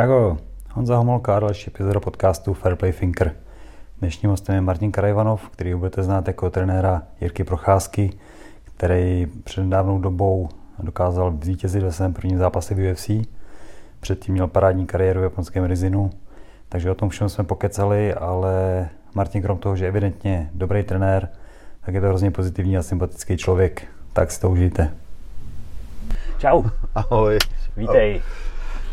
Čau, Honza Homolka a další epizoda podcastu Fairplay Thinker. Dnešním hostem je Martin Karajvanov, který budete znát jako trenéra Jirky Procházky, který před nedávnou dobou dokázal zvítězit ve svém prvním zápase v UFC. Předtím měl parádní kariéru v japonském Rizinu, takže o tom všem jsme pokecali, ale Martin krom toho, že je evidentně dobrý trenér, tak je to hrozně pozitivní a sympatický člověk. Tak si to užijte. Čau. Ahoj. Vítej.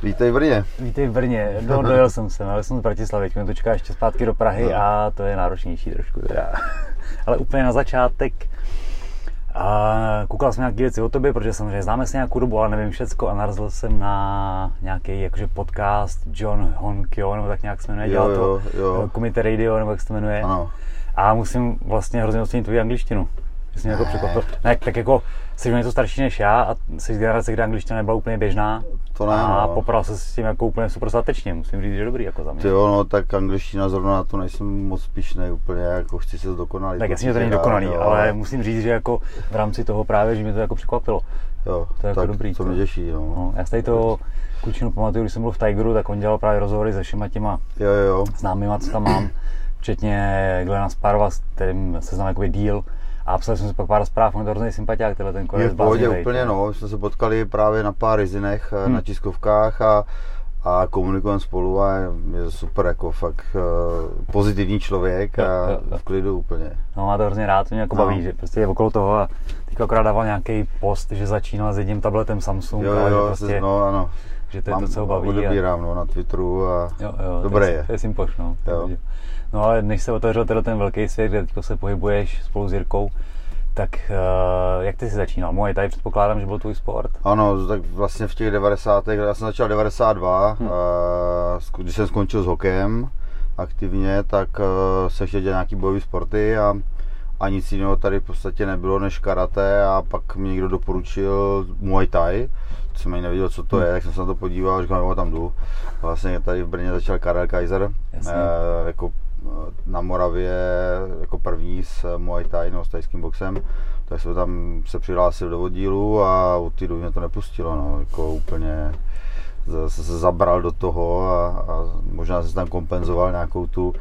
Vítej v Brně. Vítej v Brně. No, dojel jsem se, ale jsem z Bratislavy, mě to čeká ještě zpátky do Prahy no. a to je náročnější trošku teda. ale úplně na začátek a koukal jsem nějaké věci o tobě, protože samozřejmě známe se nějakou dobu, ale nevím všecko a narazil jsem na nějaký jakože podcast John Honkyo, nebo tak nějak se jmenuje, dělal to jo. Comité Radio, nebo jak se to jmenuje. Ano. A musím vlastně hrozně ocenit tvoji angličtinu. Jsi mě jako překvapil. Ne, tak jako jsi něco starší než já a jsi z generace, kde angličtina nebyla úplně běžná. To ne, A no. popral se s tím jako úplně super statečně, musím říct, že dobrý jako za mě. Ty jo, no tak angličtina zrovna na to nejsem moc spíšnej úplně, jako chci se dokonalý. Tak jasně, že to není dokonalý, jo, ale musím říct, že jako v rámci toho právě, že mě to jako překvapilo. Jo, to je jako tak dobrý. to mě těší, no. no. Já tady to klučinu pamatuju, když jsem byl v Tigeru, tak on dělal právě rozhovory se všema těma jo, jo. známýma, co tam mám, včetně Glena Sparva, s kterým se znám jako díl. A psal jsem si pak pár zpráv, on je to hrozný sympatiák, tenhle ten konec. Je v pohodě úplně, no, jsme se potkali právě na pár rizinech, hmm. na tiskovkách a, a komunikujeme spolu a je, je super, jako fakt uh, pozitivní člověk a jo, jo, v klidu úplně. No má to hrozně rád, to mě jako no. baví, že prostě je okolo toho a teď akorát dával nějaký post, že začínal s jedním tabletem Samsung jo, jo, a že prostě, no, ano. že to je Mám, to, co ho baví. Odebírám, no, na Twitteru a jo, jo, dobré to je. To je simpoš, no. Jo. No ale než se otevřel teda ten velký svět, kde se pohybuješ spolu s Jirkou, tak uh, jak ty jsi začínal? Moje tady předpokládám, že byl tvůj sport. Ano, tak vlastně v těch 90. já jsem začal 92, hmm. uh, když jsem skončil s hokejem aktivně, tak uh, jsem chtěl dělat nějaký bojové sporty a, a nic jiného tady v podstatě nebylo než karate a pak mi někdo doporučil Muay Thai, co jsem ani nevěděl, co to je, tak jsem se na to podíval a říkal, jo, tam jdu. Vlastně tady v Brně začal Karel Kaiser, uh, jako na Moravě jako první s Muay Thai nebo s tajským boxem, tak jsme tam se přihlásil do oddílu a od té doby mě to nepustilo, no, jako úplně se zabral do toho a, a možná se tam kompenzoval nějakou tu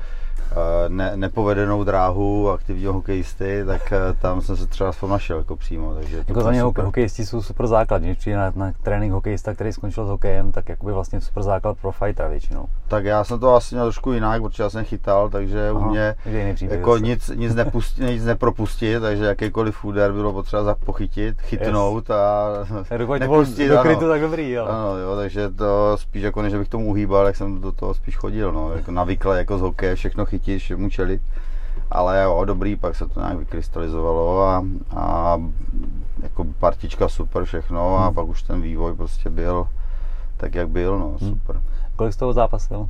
ne, nepovedenou dráhu aktivního hokejisty, tak tam jsem se třeba aspoň našel jako přímo. Takže jako za mě super. hokejisti jsou super základ. Když přijde na, na trénink hokejista, který skončil s hokejem, tak jakoby vlastně super základ pro fightera většinou. Tak já jsem to asi měl trošku jinak, protože já jsem chytal, takže Aha, u mě jako nic, nic, nepustí, nic nepropustit, takže jakýkoliv úder bylo potřeba pochytit, chytnout yes. a nepustit. Do krytu tak dobrý, jo. Ano, jo, takže to spíš jako než bych tomu uhýbal, jak jsem do toho spíš chodil, no, jako navykle jako z hokeje všechno chytit, všemu čelit. Ale jo, dobrý, pak se to nějak vykrystalizovalo a, a jako partička super všechno a hmm. pak už ten vývoj prostě byl tak, jak byl, no, super. Hmm. Kolik z toho zápasil?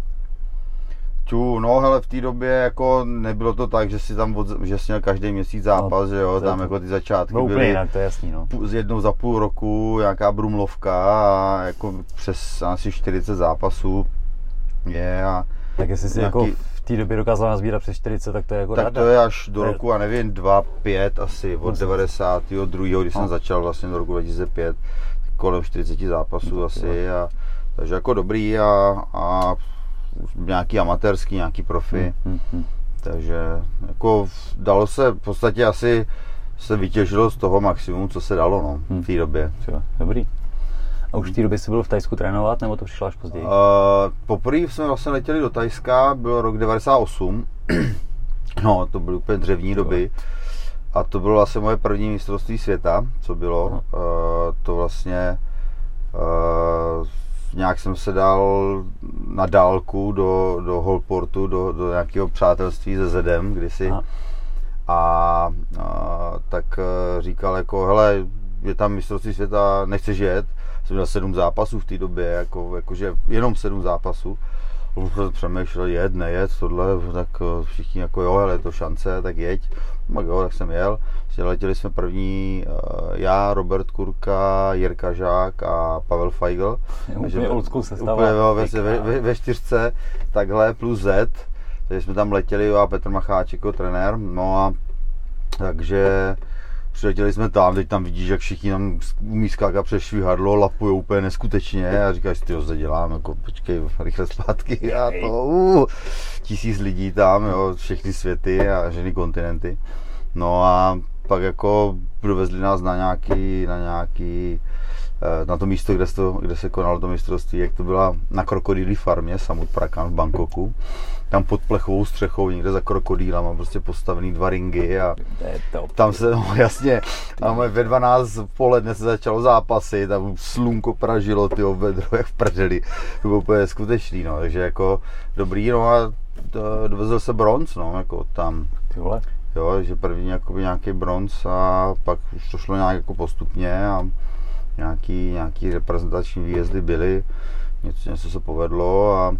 Tu, no hele, v té době jako nebylo to tak, že si tam od, že jsi měl každý měsíc zápas, no, že jo, tam to, jako ty začátky no, byly jinak, to je jasný, no. z jednou za půl roku nějaká brumlovka a jako přes asi 40 zápasů je a tak jestli si nějaký, jako té době dokázal nazbírat přes 40, tak to je jako Tak rada. to je až do roku, a nevím, 2-5 asi, od 92. kdy jsem no. začal vlastně do roku 2005, kolem 40 zápasů no, asi a takže jako dobrý a, a nějaký amatérský, nějaký profi. Hmm, hmm, hmm. Takže jako dalo se v podstatě asi se vytěžilo z toho maximum, co se dalo no, v té době. Dobrý. A už v té době jsi byl v Tajsku trénovat, nebo to přišlo až později? Uh, poprvé jsme vlastně letěli do Tajska, byl rok 98. no, to byly úplně dřevní doby. A to bylo vlastně moje první mistrovství světa, co bylo. Uh, to vlastně uh, nějak jsem se dal na dálku do, do Holportu, do, do nějakého přátelství se Zedem kdysi. A, a tak říkal jako, hele, je tam mistrovství světa, nechceš jet? Jsem měl sedm zápasů v té době, jako, jakože jenom sedm zápasů. Přemýšlel, jet, nejet, tohle, tak všichni jako jo, hele, je to šance, tak jeď. Tak jo, tak jsem jel. Letěli jsme první, já, Robert Kurka, Jirka Žák a Pavel Feigl. Úplně old school sestava. Úplně, jo, ve, ve, ve, ve, čtyřce, takhle plus Z. Takže jsme tam letěli, jo, a Petr Macháček jako trenér. No a takže přiletěli jsme tam, teď tam vidíš, jak všichni tam umí skákat přes švihadlo, lapujou úplně neskutečně a říkáš, ty to dělám, jako počkej, rychle zpátky a to, uh, tisíc lidí tam, jo, všechny světy a všechny kontinenty. No a pak jako dovezli nás na nějaký, na nějaký, eh, na to místo, kde se, to, kde se konalo to mistrovství, jak to byla na krokodýlí farmě, Samut Prakan v Bangkoku. Tam pod plechovou střechou, někde za krokodýlama, prostě postavený dva ringy a tam se, no jasně, tam ve 12 v poledne se začalo zápasy, tam slunko pražilo, ty vedro jak v prdeli, to bylo úplně skutečný, no, takže jako dobrý, no a dovezl se bronz, no, jako tam. Ty vole. Jo, že první jakoby nějaký bronz a pak už to šlo nějak jako postupně a nějaký, nějaký reprezentační výjezdy byly, něco, něco se povedlo, a,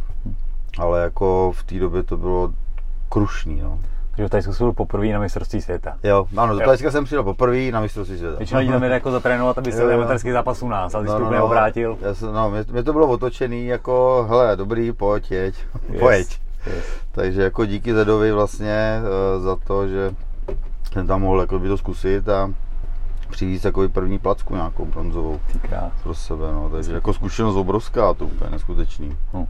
ale jako v té době to bylo krušný, no. Takže v Tajsku jsem byl poprvé na mistrovství světa. Jo, ano, do Tajska jsem přijel poprvé na mistrovství světa. Většina lidí tam jde jako zatrénovat, aby se amatérský zápas u nás, ale ty no, jsi no, no, obrátil. Já jsem, no, mě, mě, to bylo otočený jako, hele, dobrý, pojď, jeď, yes. pojď. Yes. Takže jako díky Zedovi vlastně uh, za to, že jsem tam mohl jako by to zkusit a přijít jako první placku nějakou bronzovou pro sebe, no, takže jako zkušenost obrovská, to úplně neskutečný. No.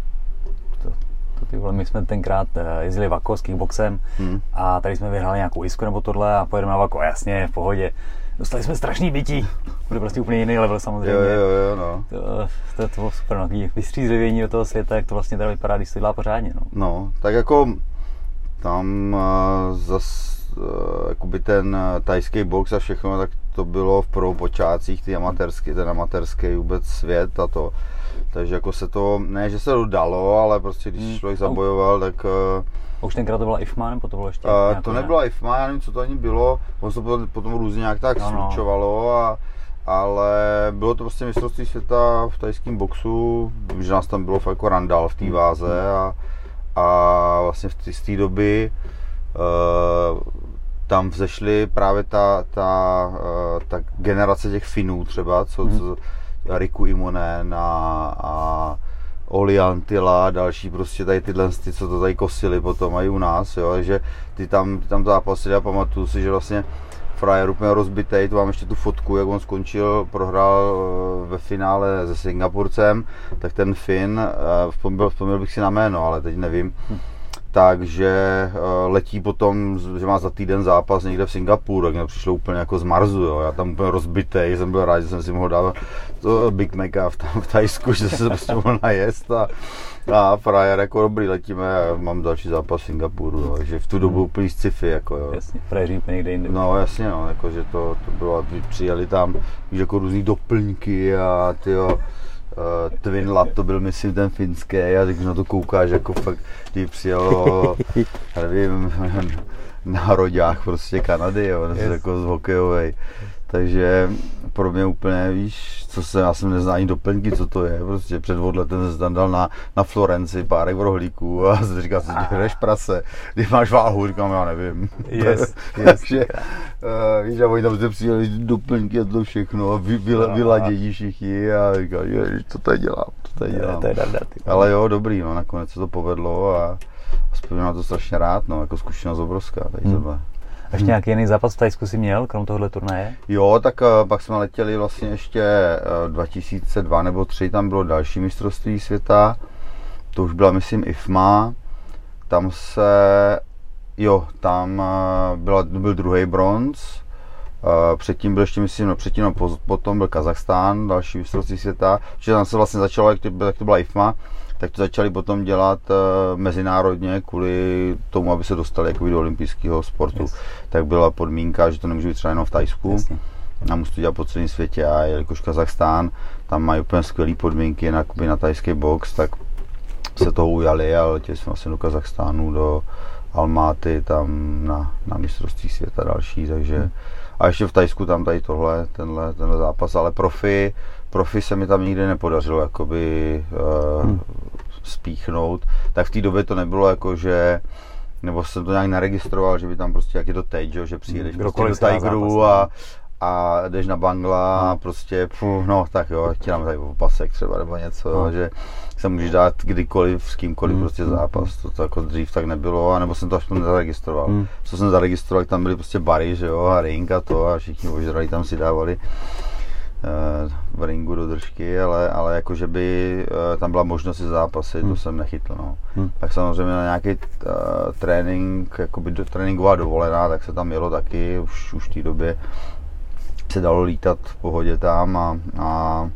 To, ty vole, my jsme tenkrát uh, jezdili Vako s kickboxem hmm. a tady jsme vyhráli nějakou isku nebo tohle a pojedeme na Vako, jasně, v pohodě. Dostali jsme strašný bytí, bude prostě úplně jiný level samozřejmě. Jo, jo, jo, no. To, to, to bylo super, no, vystřízlivění do toho světa, jak to vlastně teda vypadá, když to dělá pořádně, no. No, tak jako tam uh, zas Eh, jakoby ten eh, tajský box a všechno, tak to bylo v prvou počátcích ty amatérský, ten amatérský vůbec svět a to. Takže jako se to, ne, že se to dalo, ale prostě když hmm. člověk zabojoval, tak... A eh, už tenkrát to byla IFMA, nebo to bylo ještě? Uh, to nebyla ne? IFMA, já nevím, co to ani bylo, on se potom, potom různě nějak tak no, no. slučovalo a ale bylo to prostě mistrovství světa v tajském boxu, že nás tam bylo fakt jako randal v té váze a, a vlastně v té doby uh, tam vzešly právě ta, ta, uh, ta generace těch Finů třeba, co, hmm. co Riku Imonen a, a Oli Antila a další prostě tady tyhle, ty, co to tady kosili potom mají u nás, jo, že ty tam, ty tam zápasili a pamatuju si, že vlastně frajer úplně rozbitej, tu mám ještě tu fotku, jak on skončil, prohrál eh, ve finále se Singapurcem, tak ten Fin, eh, vzpomněl, vzpomněl bych si na jméno, ale teď nevím, hm takže eh, letí potom, že má za týden zápas někde v Singapuru, tak mě přišlo úplně jako z Marzu, jo. já tam úplně rozbitý, jsem byl rád, že jsem si mohl dávat to Big Maca v, v Tajsku, že se prostě mohl najest a, a frajer jako dobrý, letíme a mám další zápas v Singapuru, jo. takže v tu dobu hmm. úplně sci-fi, jako jo. Jasně, úplně někde jinde. No jasně, no, jako, že to, to bylo, přijeli tam, víš, jako různý doplňky a ty jo, uh, Twin Lab, to byl myslím ten finský a když na to koukáš jako fakt, kdy přijelo, nevím, na roďách prostě Kanady, jo, yes. jako z hokejovej. Takže pro mě úplně, víš, co se, já jsem neznal ani doplňky, co to je, prostě před odletem jsem tam dal na, na Florenci párek rohlíků a jsem říkal, že jdeš prase, když máš váhu, říkám, já nevím. Yes, yes. Takže, uh, víš, a oni tam se přijeli doplňky a to všechno a vy, vy, vyladění všichni a říkal, že to tady dělám, to tady dělám. To je, to je Ale jo, dobrý, no, nakonec se to povedlo a, a to strašně rád, no, jako zkušenost obrovská tady hmm. tohle. Ještě hmm. nějaký jiný zápas v Tajsku si měl, krom tohohle turnaje? Jo, tak uh, pak jsme letěli vlastně ještě uh, 2002 nebo 3, tam bylo další mistrovství světa. To už byla, myslím, IFMA. Tam se, jo, tam uh, byla, byl druhý bronz. Předtím byl ještě, myslím, no, předtím, no, potom byl Kazachstán, další mistrovství světa. Čiže tam se vlastně začalo, jak to, jak to byla IFMA tak to začali potom dělat uh, mezinárodně kvůli tomu, aby se dostali jako do olympijského sportu. Yes. Tak byla podmínka, že to nemůže být třeba jenom v Tajsku. Jasně. A musí to dělat po celém světě a jelikož Kazachstán, tam mají úplně skvělé podmínky na, na tajský box, tak se toho ujali a letěli jsme vlastně do Kazachstánu, do Almáty, tam na, na mistrovství světa další, takže hmm. a ještě v Tajsku tam tady tohle, tenhle, tenhle zápas, ale profi, profi se mi tam nikdy nepodařilo jakoby uh, hmm. spíchnout, tak v té době to nebylo jako, že nebo jsem to nějak neregistroval, že by tam prostě, jak je to teď, že, přijedeš hmm, prostě do Tigeru a, a jdeš na bangla a prostě, půh, no tak jo, ti dáme tady opasek třeba nebo něco, no. že se můžeš dát kdykoliv s kýmkoliv mm. prostě zápas, to, to jako dřív tak nebylo, anebo jsem to aspoň nezaregistroval. Mm. Co jsem zaregistroval, tam byly prostě bary, že jo, a ring a to a všichni ožrali tam si dávali v ringu do držky, ale, ale jako, že by uh, tam byla možnost si zápasit, mm. to jsem nechytl, no. Mm. Tak samozřejmě na nějaký uh, trénink, jakoby do, tréninková dovolená, tak se tam jelo taky už, už v té době se dalo lítat v pohodě tam, a, a,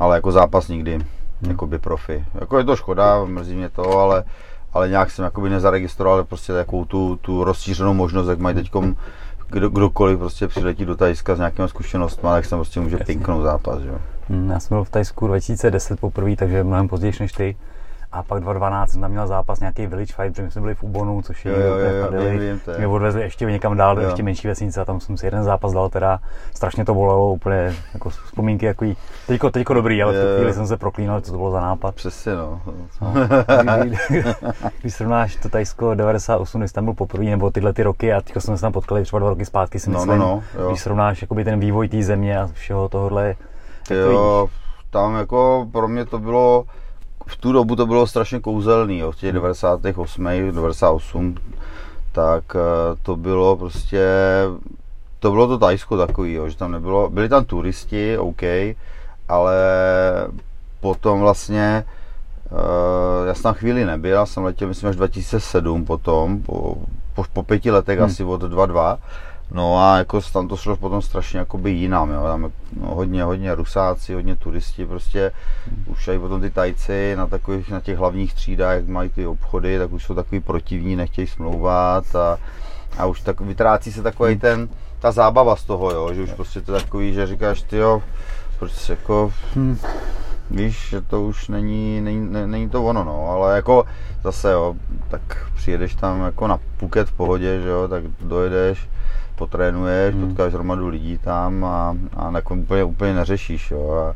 ale jako zápas nikdy, hmm. jakoby profi. Jako je to škoda, mrzí mě to, ale, ale nějak jsem jakoby nezaregistroval prostě takovou tu, tu rozšířenou možnost, jak mají teď kdo, kdokoliv prostě přiletí do Tajska s nějakými zkušenostmi, tak se prostě může pinknout zápas. Že? Hmm, já jsem byl v Tajsku 2010 poprvé, takže mnohem později než ty. A pak 2012 jsem tam měl zápas nějaký Village Fight, protože my jsme byli v Ubonu, což je jo, jo, jo, Mě odvezli ještě někam dál, do ještě menší vesnice a tam jsem si jeden zápas dal, teda. Strašně to bolelo, úplně jako vzpomínky jako teďko, teďko dobrý, ale v tu chvíli jsem se proklínal, co to bylo za nápad. Přesně no. no. když srovnáš to Tajsko 98, když tam byl poprvé, nebo tyhle ty roky a teďko jsme se tam potkali třeba dva roky zpátky, si myslím, no, no, no, když srovnáš jakoby ten vývoj té země a všeho tohohle, jo, tam jako pro mě to bylo, v tu dobu to bylo strašně kouzelný, jo, v těch 98, 98, tak eh, to bylo prostě, to bylo to Tajsko takový, jo, že tam nebylo, byli tam turisti, OK, ale potom vlastně, uh, já jsem tam chvíli nebyl, já jsem letěl myslím až 2007 potom, po, po, po pěti letech hmm. asi od 2.2, No a jako tam to šlo potom strašně jakoby jinam, jo. Tam no, hodně, hodně rusáci, hodně turisti, prostě hmm. už i potom ty tajci na takových, na těch hlavních třídách, jak mají ty obchody, tak už jsou takový protivní, nechtějí smlouvat a, a už tak vytrácí se takový hmm. ten, ta zábava z toho, jo, že už prostě to takový, že říkáš, ty jo, prostě jako, hmm. víš, že to už není, není, není to ono, no, ale jako zase, jo, tak přijedeš tam jako na Phuket v pohodě, že jo, tak dojedeš, potrénuješ, hmm. potkáš hromadu lidí tam a, a jako úplně, úplně neřešíš, jo. A,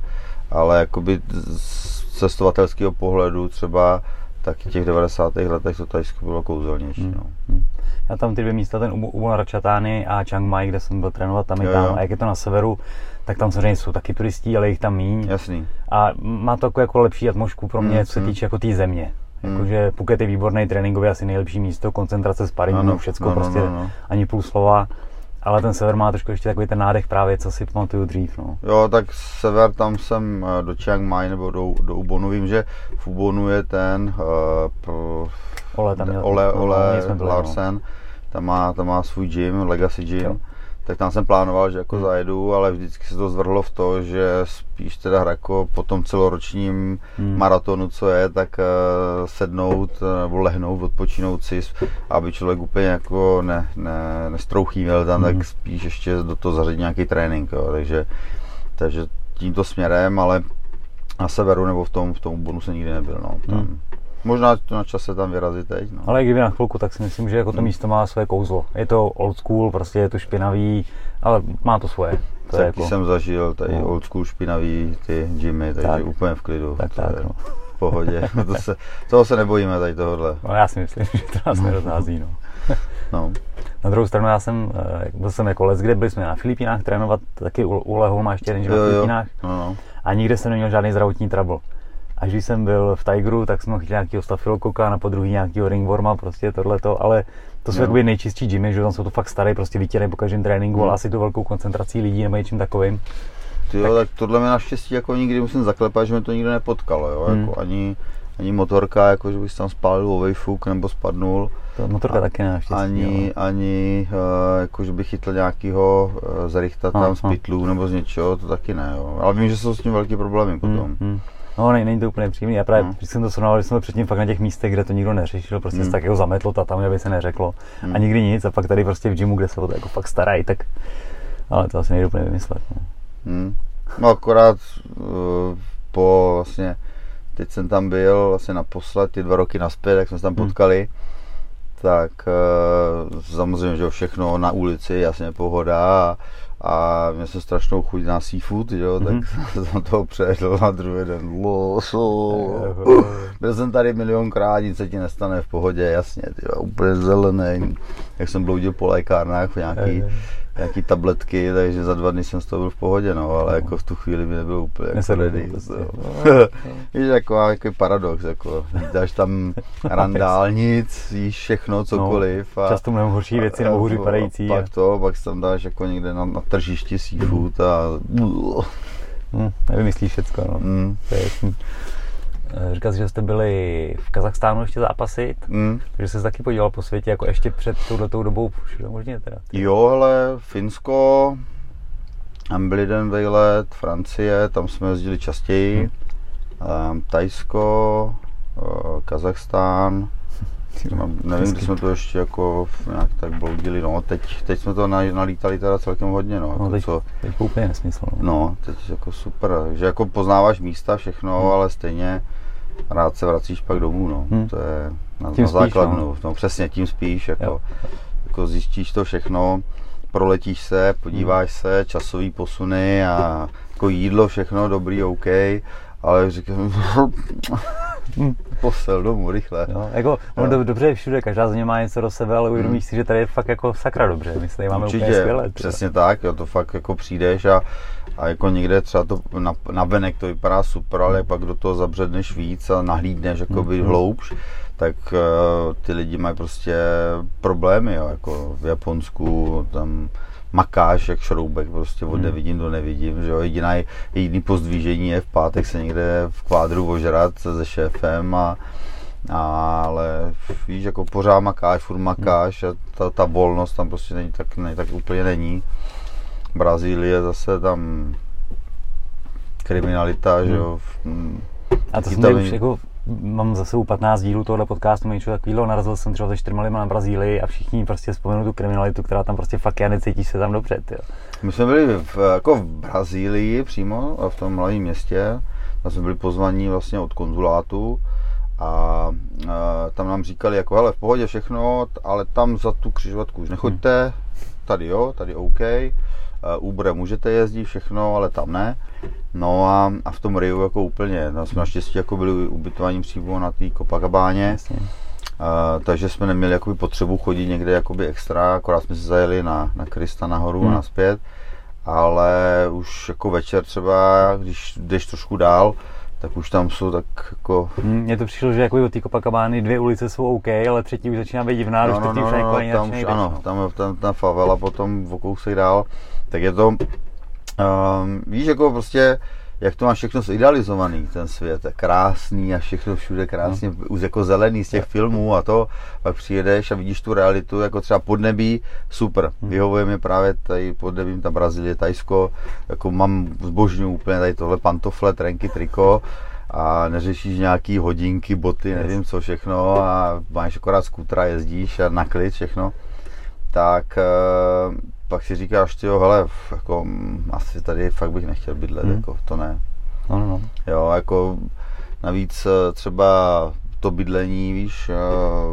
ale jakoby z cestovatelského pohledu třeba tak těch 90. letech to tady bylo kouzelnější. Hmm. No. Hmm. Já tam ty dvě místa, ten Ubon Ratchatány a Chiang Mai, kde jsem byl trénovat tam i tam. Jo. A jak je to na severu, tak tam samozřejmě jsou taky turistí, ale jich tam míň. Jasný. A má to jako, jako lepší atmosféru pro mě, hmm. co se hmm. týče jako té země. Hmm. Jakože Phuket je výborný tréninkový, asi nejlepší místo, koncentrace sparingu, no, všechno no, no, prostě no, no. ani půl slova. Ale ten sever má trošku ještě takový ten nádech právě, co si pamatuju dřív. No. Jo, tak sever tam jsem eh, do Chiang Mai nebo do, do Ubonu. Vím, že v Ubonu je ten uh, Ole, tam měl, Ole, Ole no, Larsen. No. Tam má, tam má svůj gym, Legacy Gym. Jo tak tam jsem plánoval, že jako hmm. zajedu, ale vždycky se to zvrhlo v to, že spíš teda jako po tom celoročním hmm. maratonu, co je, tak uh, sednout uh, nebo lehnout, odpočinout si, aby člověk úplně jako ne, ne, nestrouchýval tam, hmm. tak spíš ještě do toho zařadit nějaký trénink, jo. Takže, takže tímto směrem, ale na severu nebo v tom, v tom bonusu nikdy nebyl, no. Tam, hmm. Možná to na čase tam vyrazit teď. No. Ale kdyby na chvilku, tak si myslím, že jako to hmm. místo má své kouzlo. Je to old school, prostě je to špinavý, ale má to svoje. To Taky jako... jsem zažil tady no. old school špinavý ty gymy, takže tak. úplně v klidu. Tak, tak, no. V pohodě. to se, toho se nebojíme tady tohohle. No já si myslím, že to nás nerozhází. No. no. Na druhou stranu já jsem, eh, byl jsem jako les, kde byli jsme na Filipínách trénovat, taky u, u Lehol má ještě jeden, na Filipínách. No, no. A nikde jsem neměl žádný zdravotní trouble. A když jsem byl v Tigeru, tak jsem chytil nějakého stafilokoka, na podruhý nějakého ringworma, prostě tohleto, ale to jsou no. jakoby nejčistší gymy, že tam jsou to fakt staré, prostě vytěrají po každém tréninku, hmm. ale asi to velkou koncentrací lidí nebo něčím takovým. Ty jo, tak... tak tohle mě naštěstí jako nikdy musím zaklepat, že mi to nikdy nepotkalo, jo, hmm. jako ani, ani motorka, jako že bys tam spálil ovejfuk nebo spadnul. To motorka a, taky naštěstí. Ani, jo. ani uh, jako, že bych chytl nějakýho uh, zarichta tam z pytlů nebo z něčeho, to taky ne, jo. Ale vím, že jsou s tím velký problémy potom. Hmm. Hmm. No, ne, není to úplně příjemný. Já právě, hmm. když jsem to srovnal, že byl předtím fakt na těch místech, kde to nikdo neřešil, prostě hmm. se tak jako zametlo a tam, aby se neřeklo. Hmm. A nikdy nic. A pak tady prostě v gymu, kde se o to jako fakt starají, tak ale to asi nejde úplně vymyslet. No. Hmm. No akorát uh, po vlastně, teď jsem tam byl vlastně naposled, ty dva roky naspět, jak jsme se tam hmm. potkali, tak uh, samozřejmě, že všechno na ulici, jasně pohoda a, a měl jsem strašnou chuť na seafood, jo, mm-hmm. tak mhm. jsem to přejel na druhý den. Byl jsem tady milionkrát, nic se ti nestane v pohodě, jasně, tyjo, úplně zelený, jak jsem bloudil po lékárnách v nějaký, nějaký tabletky, takže za dva dny jsem z toho byl v pohodě, no, ale jako v tu chvíli mi nebylo úplně jako ready. prostě. Víš, jako jako paradox, jako dáš tam randálnic, jíš všechno, cokoliv. A, Často mnohem horší věci nebo hůř vypadající. Pak to, pak si tam dáš jako někde na, na tržišti seafood a... Hm, nevymyslíš všecko, no. Mm. To je jasný. Eh, Říkal jsi, že jste byli v Kazachstánu ještě zápasit, Mm. takže jsi se taky podíval po světě, jako ještě před touhletou dobou, všude možně teda. Jo, ale Finsko, jeden vejlet, Francie, tam jsme jezdili častěji, um, Tajsko, uh, Kazachstán, nevím, kdy jsme to ještě jako nějak tak bloudili, no, teď, teď jsme to na- nalítali teda celkem hodně, no, jako No, teď, co, teď úplně nesmysl. No. no, teď jako super, že jako poznáváš místa, všechno, Hmm. ale stejně rád se vracíš pak domů, no, Hmm. to je na, Tím na spíš, základnu, no. no. přesně, tím spíš, jako, Jo. jako zjistíš to všechno, proletíš se, podíváš se, časový posuny a jako jídlo, všechno dobrý, OK, ale říkám, posel domů, rychle. Jo, jako, Jo. do, dobře je všude, každá země má něco do sebe, ale uvědomíš si, že tady je fakt jako sakra dobře. My se tady máme úplně skvěle. přesně tak, jo, to fakt jako přijdeš a, a jako někde třeba to na, na venek to vypadá super, ale pak do toho zabředneš víc a nahlídneš jakoby Mhm. hloubš, tak uh, ty lidi mají prostě problémy, jo, jako v Japonsku tam makáš jak šroubek, prostě od Hmm. nevidím do nevidím, že jo, jediná, jediný pozdvížení je v pátek se někde v kvádru ožrat se šéfem a ale víš, jako pořád makáš, furt makáš a ta, ta volnost tam prostě není tak, ne, tak úplně není. Brazílie zase tam kriminalita, že jo. A to jsem už jako, mám za sebou 15 dílů tohohle podcastu, něco takového, narazil jsem třeba se čtyřma lidma na Brazílii a všichni prostě vzpomenou tu kriminalitu, která tam prostě fakt je necítíš se tam dobře, tyjo. My jsme byli v, jako v Brazílii přímo, v tom hlavním městě. Tam jsme byli pozvaní vlastně od konzulátu a, a tam nám říkali jako hele v pohodě všechno, ale tam za tu křižovatku už nechoďte, tady jo, tady OK, uh, Uber můžete jezdit všechno, ale tam ne. No a, a v tom Riu jako úplně, tam jsme naštěstí jako byli ubytovaní přímo na té Copacabáně, Jasně. Uh, takže jsme neměli jakoby potřebu chodit někde jakoby extra, akorát jsme si zajeli na, na Krista nahoru Hmm. a naspět, ale už jako večer třeba, když jdeš trošku dál, tak už tam jsou tak jako... Hm, Mně to přišlo, že jako od té Copacabány dvě ulice jsou OK, ale třetí už začíná být divná, no, no, no, jako ani tam už, ano, no. tam, tam ta favela potom v kousek dál, tak je to, um, víš, jako prostě, jak to máš všechno zidealizovaný, ten svět, je krásný a všechno všude krásně, No. už jako zelený z těch filmů a to, pak přijedeš a vidíš tu realitu, jako třeba podnebí, super, Hmm. vyhovuje mi právě tady podnebím, ta Brazílie, Tajsko, jako mám zbožňuji úplně tady tohle pantofle, trenky, triko, a neřešíš nějaký hodinky, boty, nevím co všechno a máš akorát skutra, jezdíš a na klid všechno, tak eh, pak si říkáš, ty jo, hele, jako, mm, asi tady fakt bych nechtěl bydlet, Hmm. jako to ne. No, no, no. Jo, jako navíc eh, třeba to bydlení, víš, eh,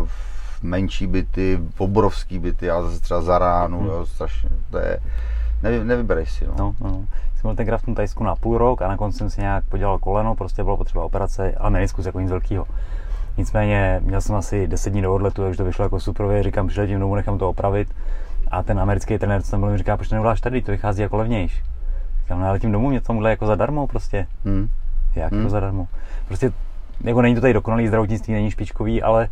v menší byty, obrovský byty, ale zase třeba za ránu, Hmm. jo, strašně, to je, nevy, nevybereš si, no. No, no. no. Jsem byl tenkrát v tom Tajsku na půl rok a nakonec jsem si nějak podělal koleno, prostě bylo potřeba operace, ale meniskus jako nic velkého. Nicméně měl jsem asi 10 dní do odletu, takže to vyšlo jako superově, říkám, přiletím domů, nechám to opravit. A ten americký trenér, co tam byl, mi říká, proč to neuděláš tady, to vychází jako levnějš. Říkám, no já letím domů, mě tomuhle jako zadarmo prostě. Hmm. Jak Hmm. jako zadarmo? Prostě, jako není to tady dokonalý zdravotnictví, není špičkový, ale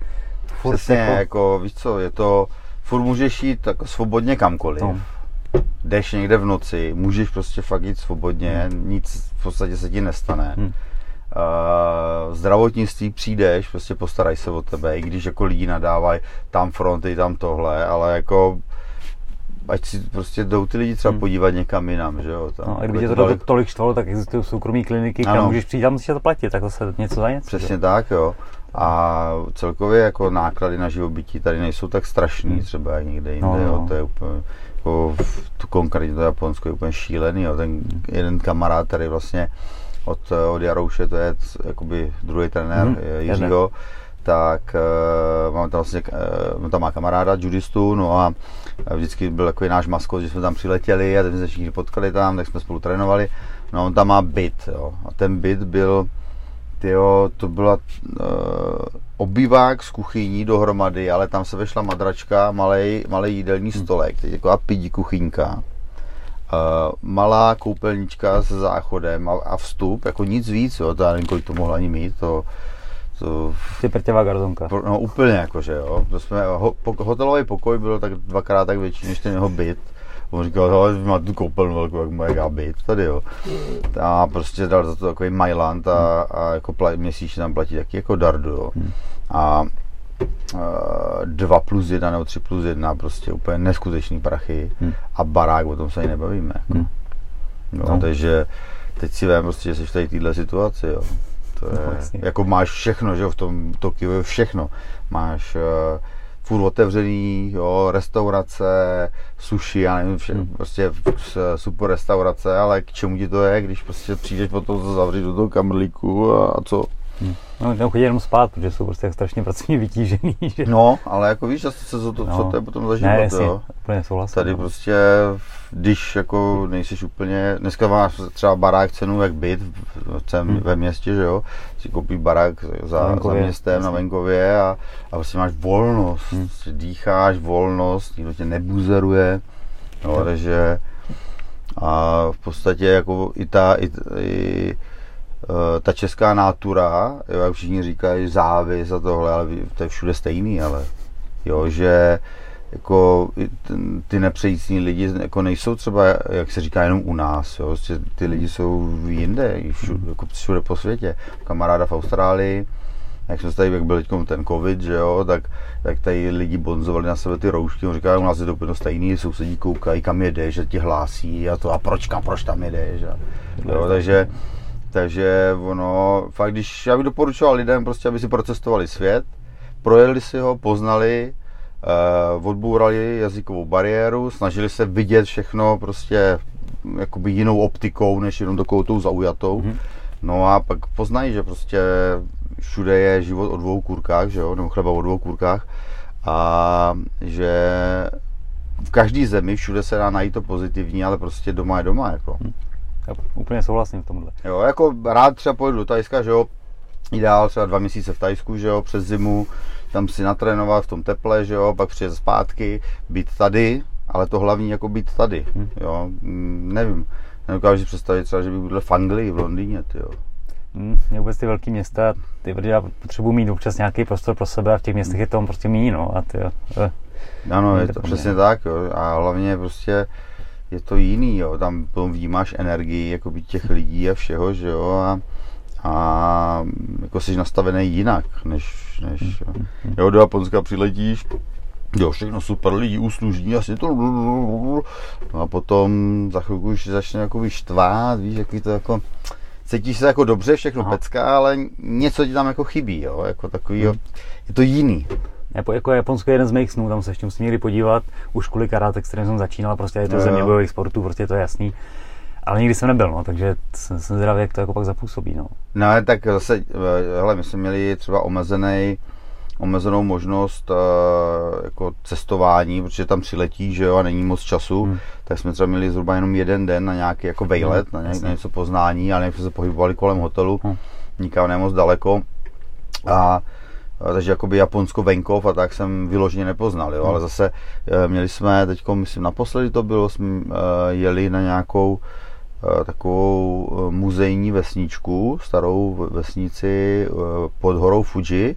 furt Přesně, jako, jako, víš co, je to, furt můžeš jít jako svobodně kamkoliv. No. Jdeš někde v noci, můžeš prostě fakt jít svobodně, nic v podstatě se ti nestane. Hmm. Uh, zdravotnictví přijdeš, prostě postaraj se o tebe, i když jako lidi nadávají tam fronty, tam tohle, ale jako ať si prostě jdou ty lidi třeba Hmm. podívat někam jinam, že jo. Tam, No, a kdyby tě to daleko- to, tolik štvalo, tak existují soukromé kliniky, kam Ano. můžeš přijít a musíš to platit, tak zase něco za něco. Přesně že? tak, jo. A celkově jako náklady na živobytí tady nejsou tak strašný, Hmm. třeba jak někde jinde, No, no, jo. no. To je úplně, jako v, tu konkrétně to Japonsko je úplně šílený, jo. Ten Hmm. jeden kamarád tady vlastně od, od Jarouše, to je jakoby druhý trenér Mhm, mm, Jiřího, tak uh, mám tam vlastně, uh, tam má kamaráda, judistu, no a vždycky byl takový náš maskot, že jsme tam přiletěli a teď jsme se všichni potkali tam, tak jsme spolu trénovali. No on tam má byt, jo. A ten byt byl tyjo, to byla uh, obývák s kuchyní dohromady, ale tam se vešla madračka, malý, malý jídelní Hmm. stolek, teď jako pidi kuchyňka. Uh, malá koupelnička se záchodem a, a vstup, jako nic víc, jo, to já nevím, kolik to mohla ani mít, to, to Ty prťavá garzonka. No úplně jakože jo. To jsme, ho, po, hotelový pokoj byl tak dvakrát tak větší než ten jeho byt. On říkal, vy máte tu koupelnu velkou, jak moje byt tady jo. A prostě dal za to takový Mailand a, a jako pla, měsíčně tam platí taky jako dardu jo. A uh, 2 plus 1 nebo 3 plus 1, prostě úplně neskutečný prachy Hmm. a barák, o tom se ani nebavíme. Jako. Hmm. No, No. takže teď si vím prostě, že jsi v tady téhle situaci, jo. To je, No, jasně. jako máš všechno, že jo, v tom Tokiu je všechno. Máš uh, furt otevřený, jo, restaurace, sushi, já nevím, vše, Hmm. prostě super restaurace, ale k čemu ti to je, když prostě přijdeš potom to zavřít do toho kamrlíku a, a co? No, tam chodí jenom spát, protože jsou prostě tak strašně pracovně vytížený, že... No, ale jako víš, zase co, to, co No. to je potom za život, ne, jasně, jo? úplně souhlasím. Tady no. prostě, když jako nejsiš úplně, dneska máš třeba barák cenu jak byt v, v, Hmm. ve městě, že jo, si koupí barák za, Na za venkově, městem na jasně. venkově a, a prostě máš volnost, Hmm. dýcháš volnost, nikdo tě nebuzeruje, Jo. takže a v podstatě jako i ta, i, i ta česká nátura, jo, jak všichni říkají závis a tohle, ale to je všude stejný, ale jo, že jako ty nepřejícní lidi jako nejsou třeba, jak se říká, jenom u nás, jo, prostě ty lidi jsou jinde, všude, jako všude po světě. Kamaráda v Austrálii, jak jsme se tady, jak byl teď ten covid, že jo, tak, tak tady lidi bonzovali na sebe ty roušky, on říká, u nás je to úplně stejný, sousedí koukají, kam jedeš, že ti hlásí a to, a proč, kam, proč tam jedeš, a, jo, takže, takže ono, fakt, když já bych doporučoval lidem prostě, aby si procestovali svět, projeli si ho, poznali, uh, odbourali jazykovou bariéru, snažili se vidět všechno prostě mm, jakoby jinou optikou, než jenom takovou tou zaujatou. Mhm. No a pak poznají, že prostě všude je život o dvou kůrkách, že jo, nebo chleba o dvou kůrkách a že v každé zemi všude se dá najít to pozitivní, ale prostě doma je doma, jako. Já úplně souhlasím v tomhle. Jo, jako rád třeba pojedu do Tajska, že jo, ideál třeba dva měsíce v Tajsku, že jo, přes zimu, tam si natrénovat v tom teple, že jo, pak přijet zpátky, být tady, ale to hlavní jako být tady, Hm. jo, mm, nevím, nedokážu si představit třeba, že bych byl v Anglii, v Londýně, ty jo. Hmm, mě vůbec ty velké města, ty, já potřebuji mít občas nějaký prostor pro sebe a v těch městech je to prostě míň, no. A ty, jo, Ano, je to přesně tak, jo. A hlavně prostě je to jiný, jo. Tam potom vnímáš energii jakoby těch lidí a všeho, že jo. A, a jako jsi nastavený jinak, než, než jo, do Japonska přiletíš, jo, všechno super, lidi uslužní, asi to no a potom za chvilku už začne jako štvát, víš, jaký to jako, cítíš se jako dobře, všechno Aha. pecká, ale něco ti tam jako chybí, jo, jako takový, jo, je to jiný. Jako, jako Japonsko je jeden z mých snů, tam se ještě musím někdy podívat, už kvůli karate, kterým jsem začínal, prostě je to Jo, země jo. bojových sportů, prostě to je jasný. Ale nikdy jsem nebyl, no, takže jsem, jsem zvědavý, jak to jako pak zapůsobí, no. No, tak zase, eh, hele, my jsme měli třeba omezený, omezenou možnost uh, jako cestování, protože tam přiletí, že jo, a není moc času, Hmm. tak jsme třeba měli zhruba jenom jeden den na nějaký jako vejlet, Hmm, na, nějak, na něco poznání, ale jsme se pohybovali kolem hotelu, Hmm. nikam ne moc daleko. A a takže jakoby Japonsko venkov a tak jsem vyloženě nepoznal, jo, Hmm. ale zase eh, měli jsme teď, myslím naposledy to bylo, jsme eh, jeli na nějakou eh, takovou muzejní vesničku, starou vesnici pod horou Fuji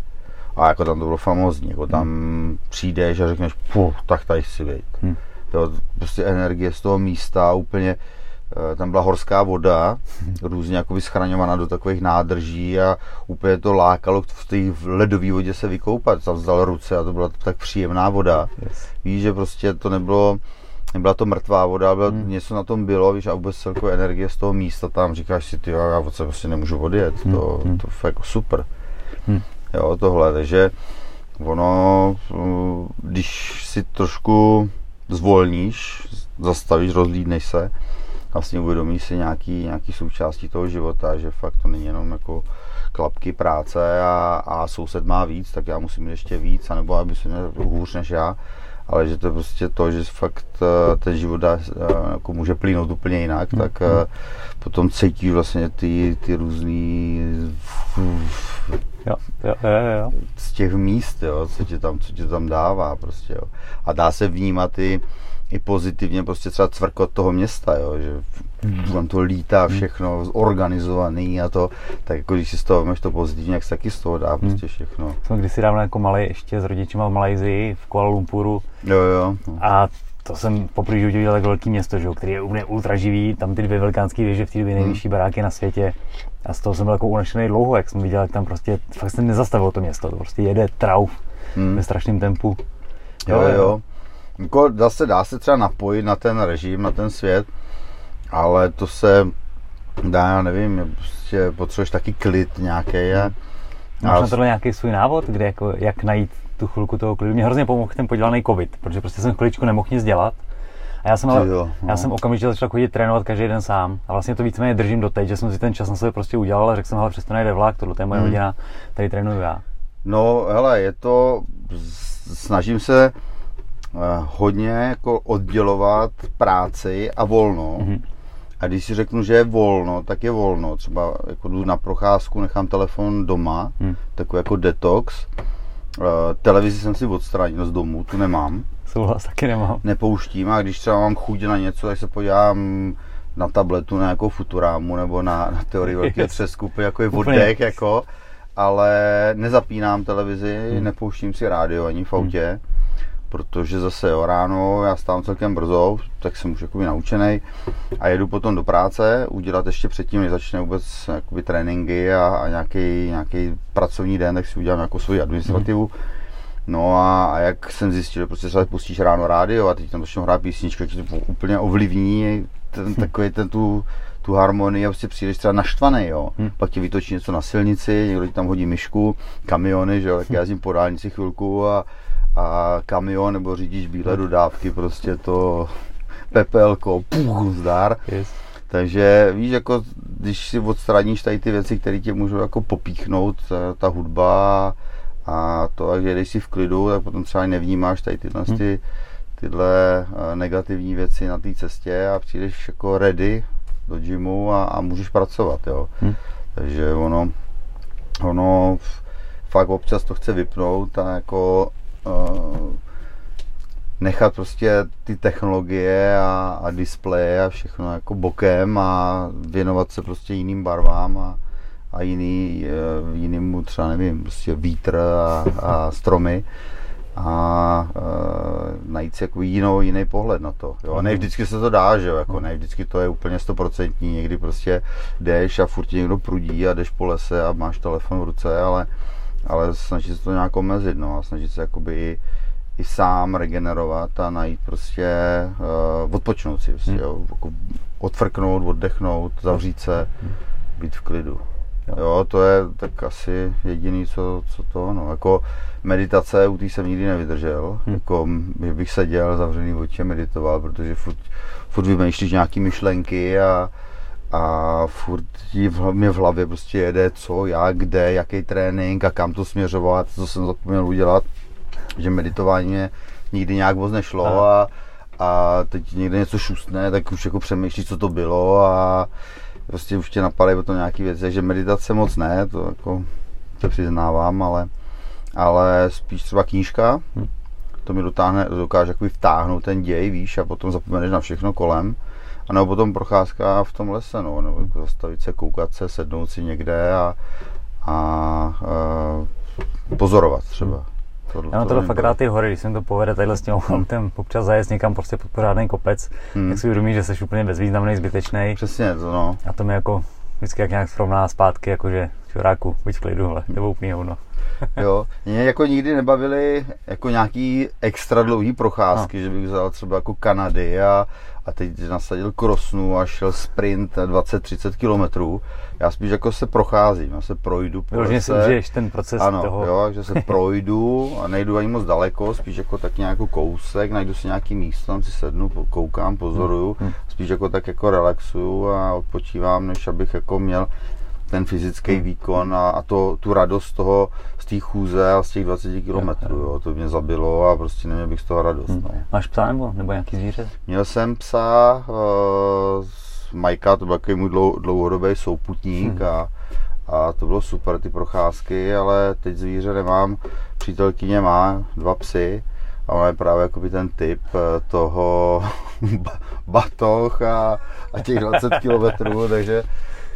a jako tam to bylo famózní, jako tam přijdeš a řekneš, puh, tak tady chci být. Hmm. Jo, prostě energie z toho místa úplně, tam byla horská voda, různě jakoby schraňovaná do takových nádrží a úplně to lákalo v té ledové vodě se vykoupat. Tam vzal ruce a to byla tak příjemná voda. Yes. Víš, že prostě to nebylo, nebyla to mrtvá voda, byla, Hmm. něco na tom bylo, víš, a vůbec celkově energie z toho místa tam, říkáš si, ty, já se prostě nemůžu odjet, Hmm, to, hmm. to je jako super. Hmm. Jo, tohle, takže ono, uh, když si trošku zvolníš, zastavíš, rozlídneš se, vlastně uvědomíš si nějaký, nějaký součástí toho života, že fakt to není jenom jako klapky práce a, a soused má víc, tak já musím mít ještě víc, anebo aby se měl hůř než já. ale že to je prostě to, že fakt eh, ten život dá, eh, jako může plynout úplně jinak, Hmm. tak eh, potom cítíš vlastně ty, ty různý Jo, jo, jo, jo. z těch míst, jo, co tě tam, co tě tam dává prostě, jo. A dá se vnímat i, i pozitivně prostě třeba cvrkot toho města, jo, že tam to lítá všechno organizovaný a to, tak jako když si z toho máš to pozitivně, jak se taky z toho dá prostě všechno. Jsem kdysi dávno jako malý ještě s rodičima v Malajzii, v Kuala Lumpuru Jo, jo. no. a to jsem poprvé viděl tak velký město, že, jo, který je úplně ultra živý, tam ty dvě velikánské věže v té době nejvyšší baráky na světě. A z toho jsem byl jako unešený dlouho, jak jsem viděl, jak tam prostě fakt se nezastavilo to město, to prostě jede trauf Hmm. ve strašném tempu. Jo, jo. Jako dá se, dá se třeba napojit na ten režim, na ten svět, ale to se dá, já nevím, prostě potřebuješ taky klid nějaký. A, Máš na tohle nějaký svůj návod, kde jako, jak najít tu chvilku toho klidu? Mě hrozně pomohl ten podělaný covid, protože prostě jsem chviličku nemohl nic dělat. A já jsem, ale, jo, no. já jsem okamžitě začal chodit trénovat každý den sám. A vlastně to víceméně držím doteď, že jsem si ten čas na sebe prostě udělal a řekl jsem, ale přesto nejde vlak, tohle je moje Hmm. hodina, tady trénuju já. No, hele, je to, snažím se hodně jako oddělovat práci a volno. Mhm. A když si řeknu, že je volno, tak je volno. Třeba jako jdu na procházku, nechám telefon doma, Hmm. takový jako detox. Eh, Televizi jsem si odstranil z domu, tu nemám. Souhlas taky nemám. Nepouštím a když třeba mám chuť na něco, tak se podívám na tabletu na nějakou Futurámu nebo na, na teorii velkého třesku, jako je oddech, jako, ale nezapínám televizi, Hmm. nepouštím si rádio ani v autě, protože zase jo, ráno já stávám celkem brzo, tak jsem už jakoby naučený a jedu potom do práce, udělat ještě předtím, než začne vůbec jakoby tréninky a, a nějaký, nějaký pracovní den, tak si udělám nějakou svoji administrativu. No a, a jak jsem zjistil, že prostě třeba pustíš ráno rádio a teď tam začnou hrát ti to úplně ovlivní ten, takový ten tu, tu harmonii a prostě přijdeš třeba naštvaný, jo. Hmm. Pak ti vytočí něco na silnici, někdo ti tam hodí myšku, kamiony, že jo, tak já jezdím po dálnici chvilku a, a kamion nebo řidič bílé dodávky, prostě to pepelko, puch, zdar. Yes. Takže víš, jako když si odstraníš tady ty věci, které tě můžou jako popíchnout, ta, ta hudba a to, a že když jsi v klidu, tak potom třeba nevnímáš tady tyhle, Hmm. ty, tyhle eh, negativní věci na té cestě a přijdeš jako ready do gymu a, a můžeš pracovat, jo. Hmm. Takže ono, ono fakt občas to chce vypnout a jako nechat prostě ty technologie a, a displeje a všechno jako bokem a věnovat se prostě jiným barvám a, a jiný, eh, jinému třeba nevím, prostě vítr a, a stromy a uh, najít si jako jinou, jiný pohled na to. Jo? A ne vždycky se to dá, že jo? Jako ne vždycky to je úplně stoprocentní, někdy prostě jdeš a furt někdo prudí a jdeš po lese a máš telefon v ruce, ale, ale snažit se to nějak omezit, no a snažit se jakoby i, i sám regenerovat a najít prostě, uh, odpočnout si, prostě, Hmm. jo? Jako odfrknout, oddechnout, zavřít se, být v klidu. Jo. To je tak asi jediný, co, co to, no, jako meditace, u té jsem nikdy nevydržel, Hmm. jako, bych seděl zavřený oči a meditoval, protože furt, furt vymýšlíš nějaký myšlenky a, a furt ti v, mě v hlavě prostě jede co, jak, kde, jaký trénink a kam to směřovat, co jsem zapomněl udělat, že meditování mě nikdy nějak moc nešlo a, a teď někde něco šustne, tak už jako přemýšlíš, co to bylo a prostě už tě napadají potom nějaké věci, takže meditace moc ne, to jako se přiznávám, ale, ale spíš třeba knížka, Hm. to mi dotáhne, dokáže jakoby vtáhnout ten děj, víš, a potom zapomeneš na všechno kolem. A nebo potom procházka v tom lese, no, nebo jako zastavit se, koukat se, sednout si někde a, a, a pozorovat třeba. Tohle, Já mám mě fakt rád ty hory, když se mi to povede tadyhle s tím autem občas zajet někam prostě pod pořádný kopec, Hmm. tak si uvědomíš, že jsi úplně bezvýznamný, zbytečný. Přesně to, no. A to mi jako vždycky jak nějak srovná zpátky, jakože čuráku, buď v klidu, hele, nebo úplně hovno. Jo, mě jako nikdy nebavily jako nějaký extra dlouhý procházky, no. že bych vzal třeba jako Kanady a, a teď nasadil krosnu a šel sprint 20-30 kilometrů. Já spíš jako se procházím, já se projdu po Vyloženě si užiješ ten proces Ano, toho. jo, že se projdu a nejdu ani moc daleko, spíš jako tak nějakou kousek, najdu si nějaký místo, tam si sednu, koukám, pozoruju, Hmm. spíš jako tak jako relaxuju a odpočívám, než abych jako měl ten fyzický výkon a, a to, tu radost toho z té chůze a z těch 20 kilometrů, jo, to mě zabilo a prostě neměl bych z toho radost. Hmm. No. Máš psa nebo, nebo nějaký zvíře? Měl jsem psa, uh, Majka, to byl takový můj dlou, dlouhodobý souputník hmm. a, a to bylo super, ty procházky, ale teď zvíře nemám. Přítelkyně má dva psy a ona je právě jakoby ten typ eh, toho batoh a, a těch 20 kilometrů, takže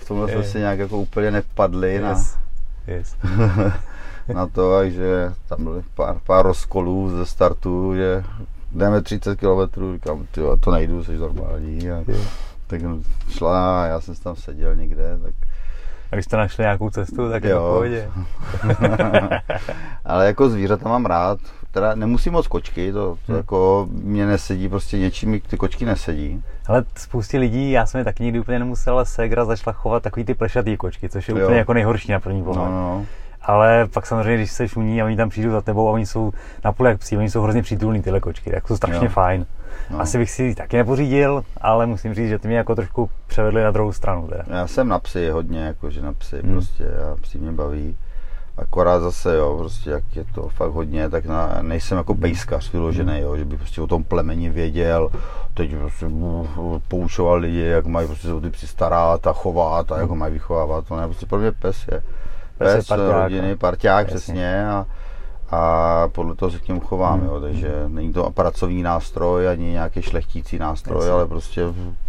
v tomhle jsme si nějak jako úplně nepadli yes. na, yes. na to, takže tam byly pár, pár rozkolů ze startu, že jdeme 30 km, říkám, tyjo, to nejdu, jsi normální. A, yes. tak šla a já jsem tam seděl někde, tak a když jste našli nějakou cestu, tak jo. je pohodě. Ale jako zvířata mám rád. Teda nemusím moc kočky, to, to hmm. jako mě nesedí, prostě něčím ty kočky nesedí. Ale spoustě lidí, já jsem je taky nikdy úplně nemusel, ale Segra začala chovat takový ty plešatý kočky, což je jo. úplně jako nejhorší na první pohled. No, no. Ale pak samozřejmě, když se šuní a oni tam přijdou za tebou a oni jsou na půl jak psí, oni jsou hrozně přítulní tyhle kočky, tak jsou strašně jo. fajn. No. Asi bych si taky nepořídil, ale musím říct, že ty mě jako trošku převedli na druhou stranu. Teda. Já jsem na psy hodně, jakože na psy hmm. prostě, a psy mě baví. Akorát zase, jo, prostě jak je to fakt hodně, tak na, nejsem jako pejskař vyložený, jo, že bych prostě o tom plemeni věděl, teď prostě poučoval lidi, jak mají prostě o ty psy starat a chovat a jak ho mají vychovávat, to ne, prostě pro mě pes je pes, pes parťák, rodiny, no. parťák, přesně, a, a podle toho se k němu chovám, hmm. jo, takže není to pracovní nástroj ani nějaký šlechtící nástroj, yes. ale prostě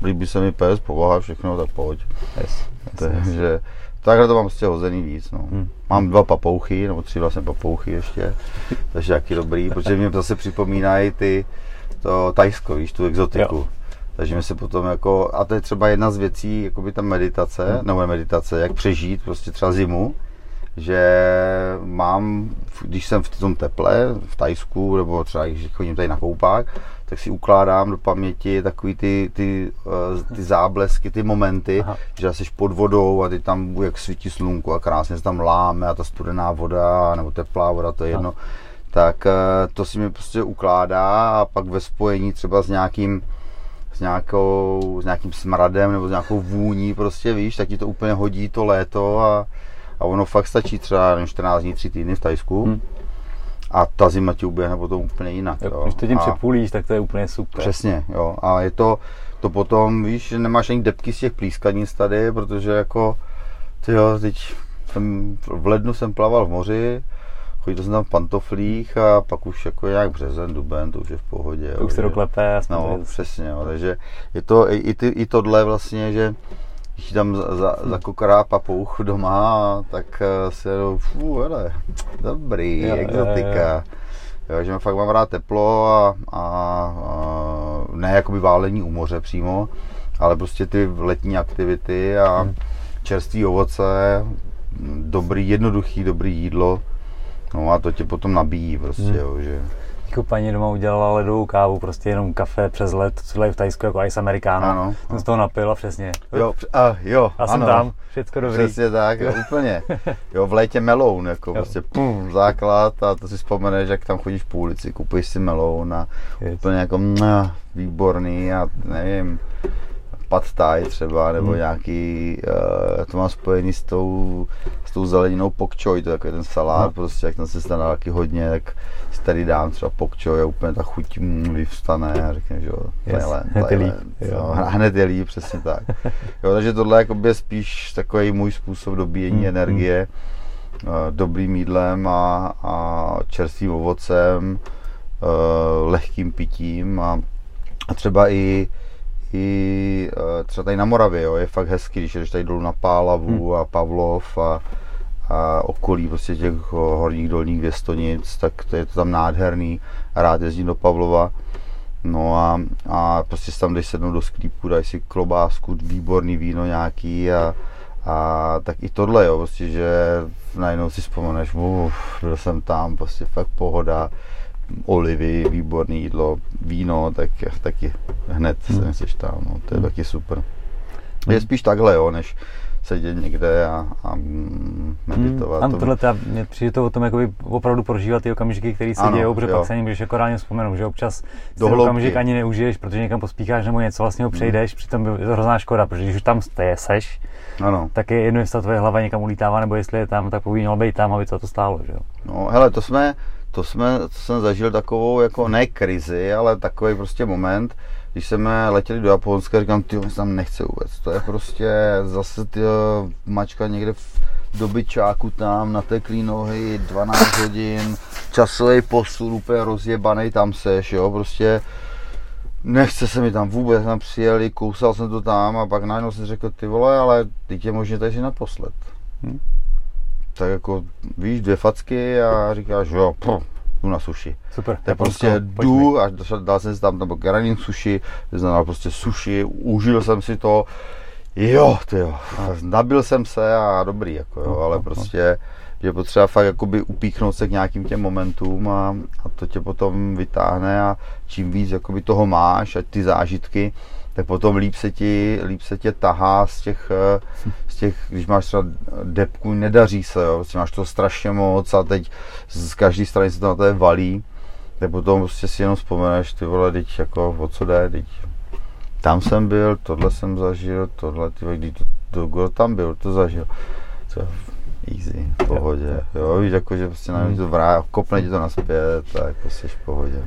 líbí se mi pes, povaha, všechno, tak pojď. Yes. Takže takhle to mám prostě hozený víc, no. Hmm. Mám dva papouchy, nebo tři vlastně papouchy ještě, takže jaký dobrý, protože mě zase připomínají ty, to Tajsko, víš, tu exotiku. Jo. Takže mi se potom jako, a to je třeba jedna z věcí, jako by ta meditace, hmm. nebo meditace, jak přežít prostě třeba zimu, že mám, když jsem v tom teple, v Tajsku, nebo třeba když chodím tady na koupák, tak si ukládám do paměti takový ty, ty, eh, ty záblesky, ty momenty, Aha. že jsi pod vodou a ty tam, jak svítí slunku a krásně se tam láme a ta studená voda, nebo teplá voda, to je jedno, Aha. tak eh, to si mi prostě ukládá a pak ve spojení třeba s nějakým s, nějakou, s nějakým smradem nebo s nějakou vůní, prostě víš, tak ti to úplně hodí to léto a, a ono fakt stačí třeba nevím, 14 dní, 3 týdny v Tajsku. Hmm. A ta zima ti uběhne potom úplně jinak. Jo, Když to tím a přepůlíš, tak to je úplně super. Přesně, jo. A je to, to potom, víš, že nemáš ani depky z těch plískanic tady, protože jako, ty jo, teď jsem, v lednu jsem plaval v moři, chodil jsem tam v pantoflích a pak už jako nějak březen, duben, to už je v pohodě. To už se doklepe. No, přesně, jo. takže je to i, i, ty, i tohle vlastně, že když tam za, za, zakokrá papouch doma, tak eh, si jedu, fů, hele, dobrý, jo, exotika. Jo, jo. jo, že fakt mám rád teplo a, a, a ne jakoby válení u moře přímo, ale prostě ty letní aktivity a hmm. čerstvé ovoce, dobrý, jednoduchý, dobrý jídlo, no a to tě potom nabíjí prostě, hmm. jo, že jako paní doma udělala ledovou kávu, prostě jenom kafe přes led, co je v Tajsku jako ice americano. Ano, jsem z toho napil a přesně. Jo, a, jo, a jsem ano, tam, všecko dobrý. Přesně tak, jo, úplně. Jo, v létě meloun, jako jo. prostě pum, základ a to si vzpomeneš, jak tam chodíš po ulici, kupuješ si meloun a yes. úplně jako mh, výborný a nevím, pad thai třeba, nebo hmm. nějaký, uh, to mám spojený s tou, s tou zeleninou pok choi, to je takový ten salát, no. prostě jak tam se stane taky hodně, tak si tady dám třeba pok choi a úplně ta chuť mm, vyvstane a řekne, že jo, yes. Thailand, hned je líp. No, hned je líp, přesně tak. jo, takže tohle je spíš takový můj způsob dobíjení hmm. energie, uh, dobrým jídlem a, a čerstvým ovocem, uh, lehkým pitím a, a třeba i i eh, třeba tady na Moravě, jo, je fakt hezký, když jdeš tady dolů na Pálavu hmm. a Pavlov a, a okolí prostě těch horních dolních věstonic, tak to je to tam nádherný. Rád jezdím do Pavlova. No a, a prostě tam jdeš sednout do sklípku, dají si klobásku, výborný víno nějaký a, a tak i tohle, jo, prostě, že najednou si vzpomeneš, uf, byl jsem tam, prostě fakt pohoda olivy, výborné jídlo, víno, tak taky hned hmm. jsem se tam, no, to je hmm. taky super. Je spíš takhle, jo, než sedět někde a, a mm, meditovat. Hmm, tohle ta, mě přijde to o tom jakoby opravdu prožívat ty okamžiky, které se dějou, protože jo. pak se ani můžeš jako reálně vzpomenout, že občas ten okamžik ani neužiješ, protože někam pospícháš nebo něco vlastně ho hmm. přejdeš, hmm. přitom je to hrozná škoda, protože když už tam seš, ano. tak je jedno, jestli ta tvoje hlava někam ulítává, nebo jestli je tam, tak by mělo být tam, aby to, to stálo. Že jo? No hele, to jsme, to jsme, to jsem zažil takovou jako ne krizi, ale takový prostě moment, když jsme letěli do Japonska, říkám, ty tam nechce vůbec. To je prostě zase ty mačka někde v dobyčáku tam, nateklý nohy, 12 hodin, časový posun úplně rozjebaný, tam seš, jo, prostě nechce se mi tam vůbec, tam přijeli, kousal jsem to tam a pak najednou jsem řekl, ty vole, ale teď je možně tady naposled. Hm? Tak jako, víš, dvě facky a říkáš, jo, pff, jdu na sushi. Super. Tak prostě jdu a dal jsem si tam, tam granin sushi, znamená prostě sushi, užil jsem si to, jo, ty jo, nabil jsem se a dobrý, jako jo, ale prostě je potřeba fakt jakoby upíchnout se k nějakým těm momentům a, a to tě potom vytáhne a čím víc jakoby toho máš a ty zážitky, tak potom líp se ti, líp se tě tahá z těch, z těch, když máš třeba depku, nedaří se, jo, prostě máš to strašně moc a teď z každé strany se to na to valí, tak potom prostě si jenom vzpomeneš, ty vole, teď jako, o co jde, teď tam jsem byl, tohle jsem zažil, tohle, ty když to, to, kdo tam byl, to zažil. To, easy, v pohodě, jo, víš, jako, že prostě najednou to vrá, kopne ti to naspět, tak jako jsi v pohodě.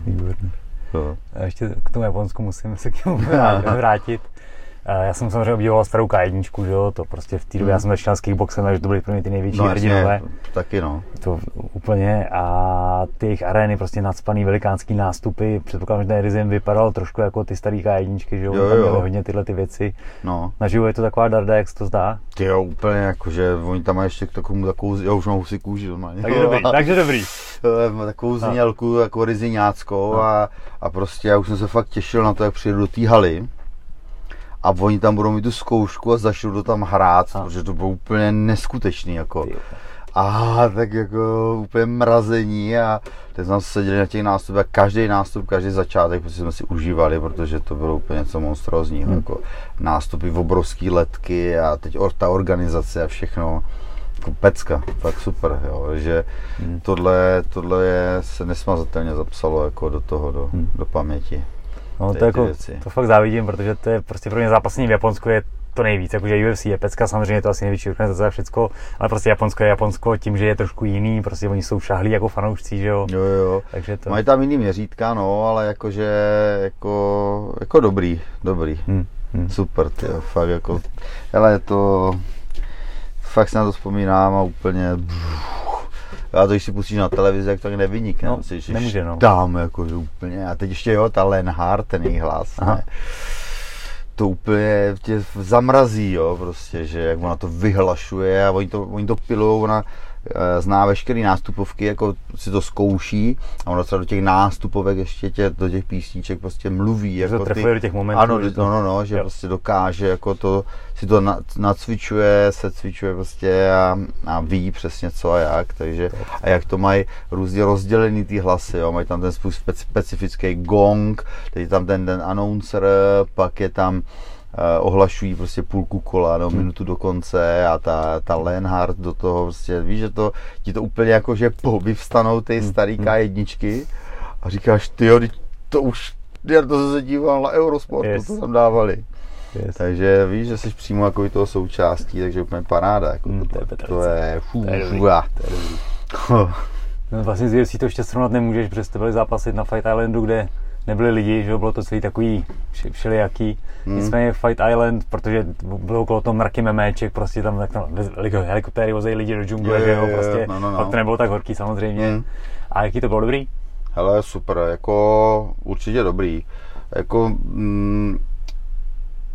Výborný. A ještě k tomu Japonsku musím se k němu vrátit. Já jsem samozřejmě obdivoval starou K1, že jo, to prostě v té době, mm. já jsem začínal s kickboxem, takže to byly pro mě ty největší no, hrdinové. taky no. To úplně a ty jejich arény, prostě nadspaný velikánský nástupy, předpokládám, že ten Rizim vypadal trošku jako ty staré K1, že jo, jo, tam byly hodně tyhle ty věci. No. Naživo je to taková darda, jak se to zdá? Ty jo, úplně jako, že oni tam mají ještě takovou, takovou, já už mám si kůži normálně. Takže dobrý, takže dobrý. takovou znělku, jako riziňáckou no. a, a prostě já už jsem se fakt těšil na to, jak přijdu do té haly a oni tam budou mít tu zkoušku a začnou to tam hrát, a. protože to bylo úplně neskutečný jako. A tak jako úplně mrazení a teď jsme seděli na těch nástupech a každý nástup, každý začátek prostě jsme si užívali, protože to bylo úplně něco monstrózního, hmm. jako nástupy v obrovský letky a teď ta organizace a všechno jako pecka, fakt super, jo, že hmm. tohle, tohle je, se nesmazatelně zapsalo jako do toho, do, hmm. do paměti. No to, jako, to fakt závidím, protože to je prostě pro mě zápasení v Japonsku je to nejvíc, jakože UFC je pecka, samozřejmě je to asi největší organizace a všecko, ale prostě Japonsko je Japonsko tím, že je trošku jiný, prostě oni jsou šahlí jako fanoušci, že jo. Jo, jo. Takže to... Mají tam jiný měřítka, no, ale jakože jako, jako dobrý, dobrý. Hmm. Hmm. Super, ty, fakt jako, ale to, fakt si na to vzpomínám a úplně, a to, když si pustíš na televizi, jak to tak nevynikne. No, si, nemůže, no. Tam, jako úplně. A teď ještě jo, ta Lenhard, ten její hlas, ne? to úplně tě zamrazí, jo, prostě, že jak ona to vyhlašuje a oni to, oni to pilou, ona zná veškeré nástupovky, jako si to zkouší a ono třeba do těch nástupovek ještě tě, do těch písniček prostě mluví. Jako to ty, do těch momentů. Ano, no, no, no, že jo. prostě dokáže, jako to, si to nacvičuje, se cvičuje prostě a, a ví přesně co a jak, takže a jak to mají různě rozdělený ty hlasy, jo, mají tam ten svůj specifický gong, teď je tam ten, ten announcer, pak je tam Eh, ohlašují prostě půlku kola nebo hmm. minutu do konce a ta, ta Lenhard do toho prostě, víš, že to ti to úplně jako, že vyvstanou ty hmm. starý hmm. K1 a říkáš, ty to už, já to se díval na Eurosportu, yes. to tam dávali. Yes. Takže víš, že jsi přímo jako toho součástí, takže úplně paráda. Jako mm, to, to, to, je, fů, to je, fů, to je No, vlastně z UFC to ještě srovnat nemůžeš, protože jste byli zápasit na Fight Islandu, kde nebyli lidi, že bylo to celý takový všelijaký. Hmm. Nicméně Fight Island, protože bylo okolo toho mraky meméček, prostě tam, tak tam helikoptéry vozejí lidi do džungle, že jo, prostě, no, no, no. pak to nebylo tak horký samozřejmě. Hmm. A jaký to bylo dobrý? Hele, super, jako určitě dobrý. Jako, mm,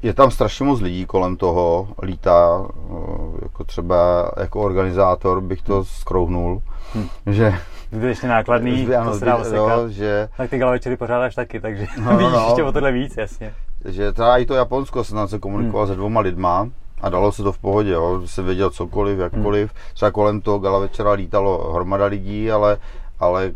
je tam strašně moc lidí kolem toho, lítá, jako třeba jako organizátor bych to skrouhnul, hmm. že ještě nákladný, ano, to se dá jo, že... Tak ty večery pořádáš taky, takže no, víš no, ještě o tohle víc, jasně. Že třeba i to Japonsko se nám se komunikoval hmm. se dvoma lidma a dalo se to v pohodě, jo. se věděl cokoliv, jakkoliv. Hmm. Třeba kolem toho gala večera lítalo hromada lidí, ale, ale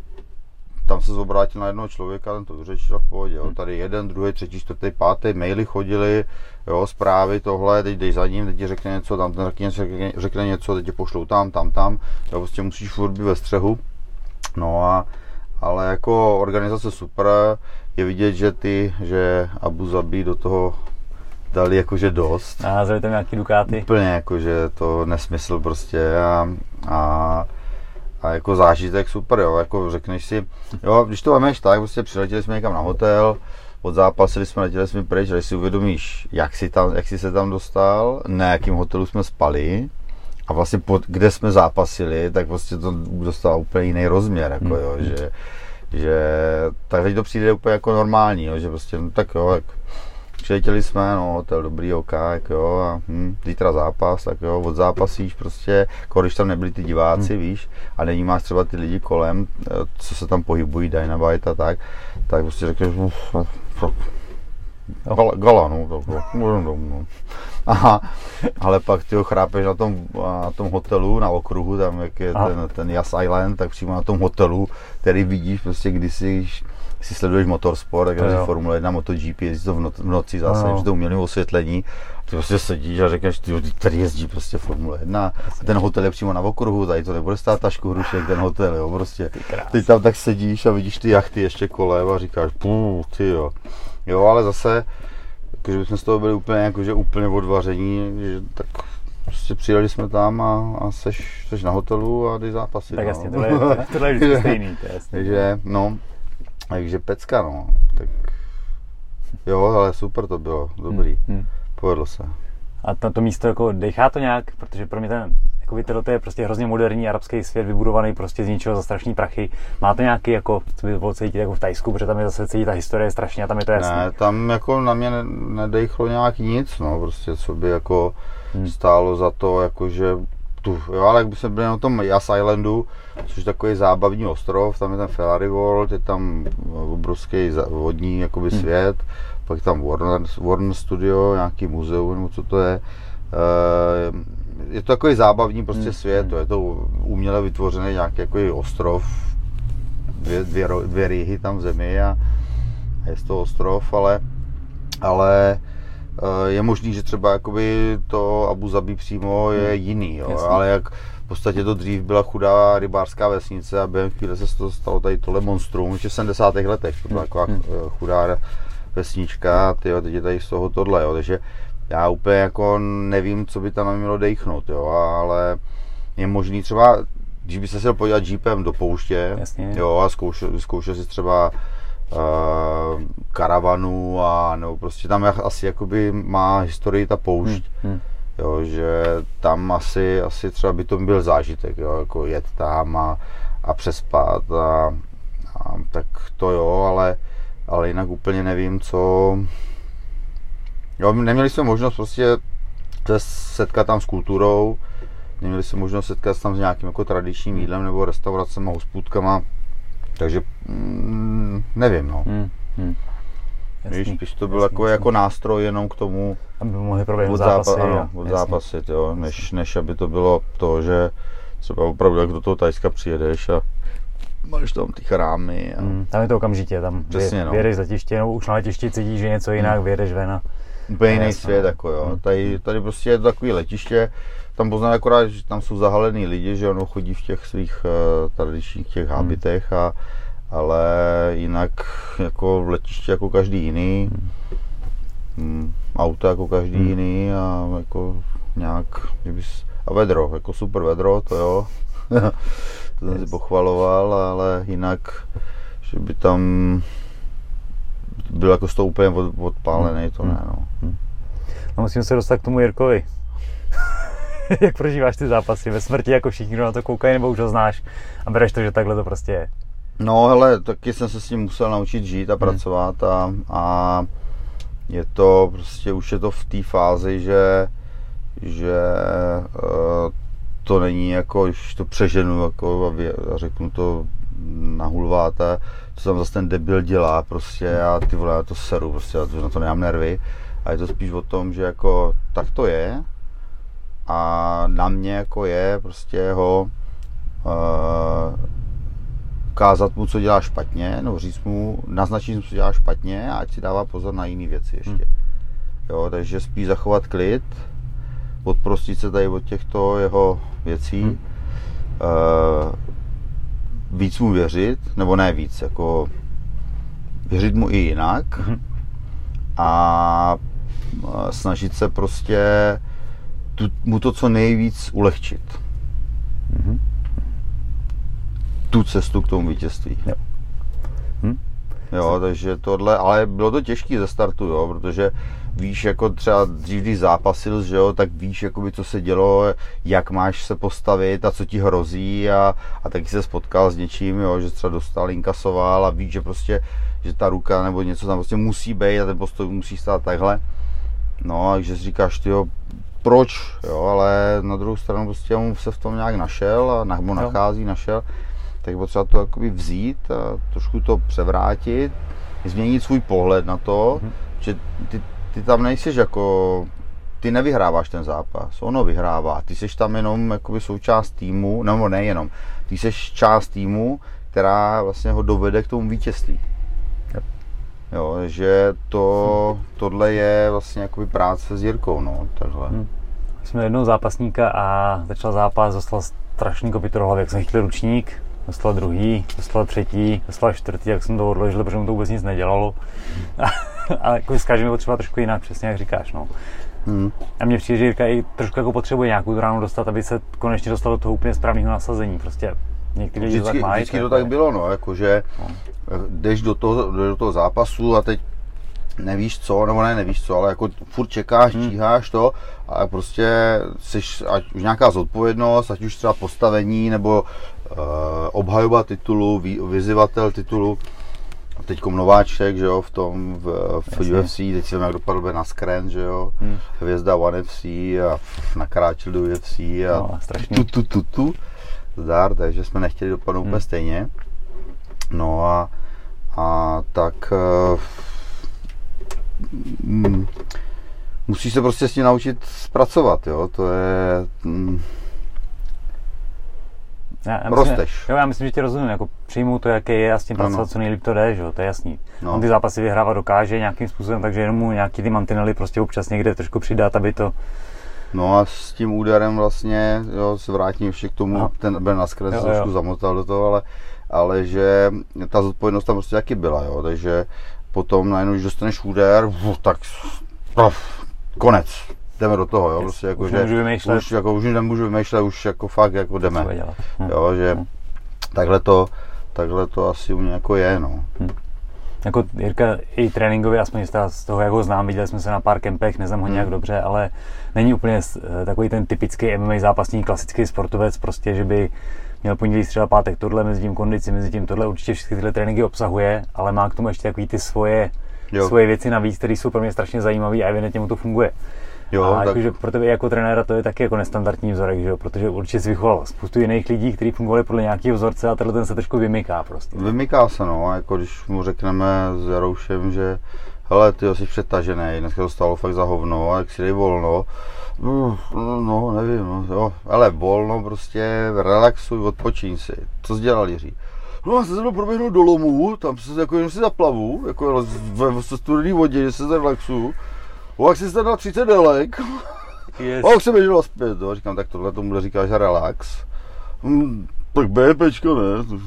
tam se zobrátil na jednoho člověka, ten to vyřešil v pohodě. Jo. Tady jeden, druhý, třetí, čtvrtý, pátý, maily chodili, jo, zprávy, tohle, teď jdeš za ním, teď ti řekne něco, tam ten řekne něco, řekne, řekne něco, teď tě pošlou tam, tam, tam, jo, prostě musíš furt být ve střehu. No a, ale jako organizace super, je vidět, že ty, že Abu Zabi do toho dali jakože dost. A zali tam nějaký dukáty. Úplně jakože to nesmysl prostě a, a a jako zážitek super, jo, jako řekneš si, jo, když to vemeš tak, prostě přiletěli jsme někam na hotel, zápasili jsme, letěli jsme pryč, když si uvědomíš, jak jsi, tam, jak jsi se tam dostal, na jakém hotelu jsme spali a vlastně pod, kde jsme zápasili, tak prostě to dostalo úplně jiný rozměr, jako jo, hmm. že, že tak teď to přijde úplně jako normální, jo, že prostě, no, tak jo, jak, přiletěli jsme, no, hotel dobrý, ok, jak jo, a hm, zítra zápas, tak jo, od zápasíš prostě, jako když tam nebyli ty diváci, hmm. víš, a není máš třeba ty lidi kolem, eh, co se tam pohybují, Dynamite a tak, tak prostě řekneš, Gala, gala no, to bylo, no. Aha, ale pak ty ho chrápeš na tom, na tom hotelu, na okruhu, tam jak je ten, ten Yas Island, tak přímo na tom hotelu, který vidíš prostě, když si sleduješ motorsport, tak je Formule 1, MotoGP, jezdí to v, no, v noci zase, že to umělé osvětlení, ty prostě sedíš a řekneš, ty, tady jezdí prostě Formule 1 a ten hotel je přímo na okruhu, tady to nebude stát tašku hrušek, ten hotel, jo, prostě. Ty tam tak sedíš a vidíš ty jachty ještě kolem a říkáš, půl, ty jo. Jo, ale zase, když bychom z toho byli úplně, jakože úplně odvaření, že tak prostě přijeli jsme tam a, a seš, seš na hotelu a ty zápasy. Tak no. jasně, tohle, je, tohle je vždycky stejný. To je jasný. Takže, no, takže pecka, no. Tak jo, ale super to bylo, dobrý. Hmm, hmm. Povedlo se. A to, to místo jako dechá to nějak, protože pro mě ten jako to je prostě hrozně moderní arabský svět, vybudovaný prostě z ničeho za strašný prachy. Má to nějaký, jako, co by bylo cítit jako v Tajsku, protože tam je zase cítit ta historie strašně a tam je to jasné. Ne, tam jako na mě nedechlo nějak nic, no, prostě co by jako hmm. stálo za to, jakože tu, jo, ale jak by jsme byli na tom Yas Islandu, což je takový zábavní ostrov, tam je ten Ferrari World, je tam obrovský vodní jakoby hmm. Pak tam Warner, Warner Studio, nějaký muzeum, nebo co to je. Uh, je to takový zábavní prostě hmm. svět, to je to uměle vytvořený nějaký jako ostrov, dvě, dvě, dvě rýhy tam v zemi a, je to ostrov, ale, ale eh, je možný, že třeba jakoby to Abu Zabi přímo je hmm. jiný, jo, ale jak v podstatě to dřív byla chudá rybářská vesnice a během chvíle se to stalo tady tohle monstrum, v 70. letech, to byla hmm. taková hmm. Eh, chudá vesnička, tyjo, teď je tady z toho tohle, jo, takže já úplně jako nevím, co by tam mělo dechnout, jo, ale je možný třeba, když by se chtěl podívat jeepem do pouště, Jasně. jo, a zkoušel, zkoušel si třeba uh, karavanu a nebo prostě tam asi jakoby má historii ta poušť, hmm, hmm. jo, že tam asi, asi třeba by to byl zážitek, jo, jako jet tam a, a přespat a, a tak to jo, ale, ale jinak úplně nevím, co, Jo, neměli jsme možnost prostě se setkat tam s kulturou, neměli jsme možnost setkat tam s nějakým jako tradičním hmm. jídlem nebo restauracemi, hospůdkama, takže mm, nevím, no. Hmm. Hmm. Víš, když to byl jako, jako nástroj jenom k tomu, aby mohli proběhnout zápasy, zápa, ano, od zápasy, jo, než, než aby to bylo to, že třeba opravdu jak do toho Tajska přijedeš a máš tam ty chrámy. A... Hmm, tam je to okamžitě, tam Přesně, no. vyjedeš letiště, no už na letišti cítíš, že něco jinak, hmm. vyjedeš ven a Úplně jiný svět, jako jo. Hmm. Tady, tady prostě je to takový letiště, tam poznám akorát, že tam jsou zahalený lidi, že ono chodí v těch svých uh, tradičních těch hmm. habitech, a, ale jinak jako v letiště jako každý jiný, hmm. auto jako každý hmm. jiný a jako nějak, a vedro, jako super vedro, to jo, to jsem yes. si pochvaloval, ale jinak, že by tam byl jako toho úplně od, odpálený, to ne, no. Hmm. No musím se dostat k tomu Jirkovi. Jak prožíváš ty zápasy ve smrti, jako všichni, kdo na to koukají, nebo už ho znáš a bereš to, že takhle to prostě je? No hele, taky jsem se s ním musel naučit žít a hmm. pracovat a, a je to prostě, už je to v té fázi, že, že uh, to není jako, když to přeženu jako a, a řeknu to na hulváta, co tam zase ten debil dělá prostě a ty vole, já to seru prostě, já na to nemám nervy. A je to spíš o tom, že jako tak to je a na mě jako je prostě ho uh, ukázat mu, co dělá špatně, nebo říct mu, naznačit mu, co dělá špatně a ať si dává pozor na jiné věci ještě. Hmm. Jo, takže spíš zachovat klid, odprostit se tady od těchto jeho věcí, hmm. uh, víc mu věřit, nebo ne víc, jako věřit mu i jinak hmm. a snažit se prostě tu, mu to co nejvíc ulehčit. Hmm. Tu cestu k tomu vítězství. Jo. Hm? Jo, takže tohle, ale bylo to těžké ze startu, jo, protože víš, jako třeba dřív, když zápasil, že jo, tak víš, jakoby, co se dělo, jak máš se postavit a co ti hrozí a, a taky se spotkal s něčím, jo, že třeba dostal, inkasoval a víš, že prostě, že ta ruka nebo něco tam prostě musí být a ten postoj musí stát takhle. No, takže si říkáš, ty proč, jo, ale na druhou stranu prostě mu se v tom nějak našel a nebo nachází, našel, tak je potřeba to jakoby vzít a trošku to převrátit, změnit svůj pohled na to, mm-hmm. že ty ty tam nejsiš jako, ty nevyhráváš ten zápas, ono vyhrává, ty jsi tam jenom jakoby součást týmu, nebo nejenom, ty jsi část týmu, která vlastně ho dovede k tomu vítězství. Jo, že to, tohle je vlastně jakoby práce s Jirkou, no, takhle. Hmm. Jsme jednou zápasníka a začal zápas, dostal strašný kopyto hlavy, jak jsem chytil ručník, dostal druhý, dostal třetí, dostal čtvrtý, jak jsem to odložil, protože mu to vůbec nic nedělalo. A, jako s každým potřeba trošku jinak, přesně jak říkáš. No. Hmm. A mně přijde, že Jirka i trošku jako potřebuje nějakou tu ránu dostat, aby se konečně dostal do toho úplně správného nasazení. Prostě někdy lidi vždycky, to tak mají. Vždycky to tak bylo, no, jakože no. jdeš do toho, do toho zápasu a teď nevíš co, nebo ne nevíš co, ale jako furt čekáš, hmm. číháš to a prostě jsi, ať už nějaká zodpovědnost, ať už třeba postavení nebo obhajoba titulu, vy, vyzývatel titulu, teď nováček, že jo, v tom, v, v UFC, teď si jak dopadl na Skren, že jo, hmm. hvězda One FC a nakráčil do UFC a no, tu, tu, tu, tu, zdar, takže jsme nechtěli dopadnout hmm. úplně stejně. No a, a tak uh, mm, musíš se prostě s tím naučit zpracovat, jo, to je... Mm, já, já myslím, jo, já myslím, že ti rozumím, jako přijmu to, jaké je a s tím pracovat, co nejlíp to jde, že jo, to je jasný. No. On ty zápasy vyhrávat dokáže nějakým způsobem, takže jenom mu nějaký ty mantinely prostě občas někde trošku přidat, aby to... No a s tím úderem vlastně, jo, se vrátím ještě k tomu, no. ten Ben Askren se trošku zamotal do toho, ale, ale že ta zodpovědnost tam prostě taky byla, jo, takže potom najednou, když dostaneš úder, tak konec, jdeme do toho, jo, prostě jako, už že, vymýšlet. už, jako, už nemůžu vymýšlet, už jako fakt jako jdeme, hm. jo, že hm. takhle to, takhle to asi u mě jako je, no. Hm. Jako Jirka i tréninkově, aspoň z toho, jak ho znám, viděli jsme se na pár kempech, neznám ho hmm. nějak dobře, ale není úplně eh, takový ten typický MMA zápasník, klasický sportovec, prostě, že by měl pondělí, středa, pátek tohle, mezi tím kondici, mezi tím tohle, určitě všechny tyhle tréninky obsahuje, ale má k tomu ještě takový ty svoje, jo. svoje věci navíc, které jsou pro mě strašně zajímavé a evidentně mu to funguje. Jo, a tak... jakože pro tebe jako trenéra to je taky jako nestandardní vzorek, že jo? protože určitě si vychoval spoustu jiných lidí, kteří fungovali podle nějakého vzorce a tenhle ten se trošku vymyká prostě. Vymyká se, no, jako když mu řekneme s Jaroušem, že hele, ty jsi přetažený, dneska to stalo fakt za hovno, a jak si dej volno, no, no nevím, no, jo, ale volno prostě, relaxuj, odpočíň si. Co jsi dělal, Jiří? No jsem se proběhnout do lomu, tam se jako jenom si zaplavu, jako ve studené vodě, že se zrelaxuju. O, jak jsi se dal 30 delek, yes. a jak se běžel zpět, no. říkám, tak tohle tomu říkáš relax. Hmm, tak BPčko, ne?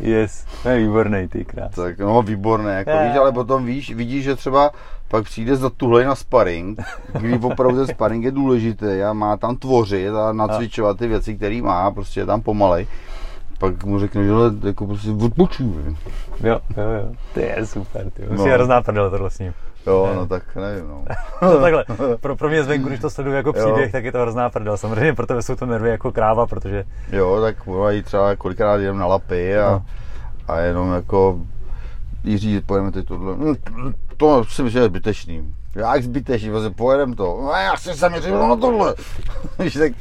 Yes, to je výborný, ty krás. Tak no, výborné, jako víš, ale potom víš, vidíš, že třeba pak přijde za tuhle na sparring, kdy opravdu ten sparring je důležitý a má tam tvořit a nacvičovat ty věci, které má, prostě je tam pomalej. Pak mu řekne, že jako prostě odpočívaj. Jo, jo, jo, to je super, ty. Musí no. hrozná prdele tohle s ním. Jo, ne. no tak nevím, no. no takhle, pro, pro mě zvenku, když to sleduju jako příběh, jo. tak je to hrozná prdel. Samozřejmě pro tebe jsou to nervy jako kráva, protože... Jo, tak volají třeba kolikrát jdem na lapy a, no. a jenom jako Jiří, pojeme teď tohle. to si myslím, že je zbytečný. Jak zbytečný, vlastně pojedem to. No já se zaměřím na tohle. Víš, tak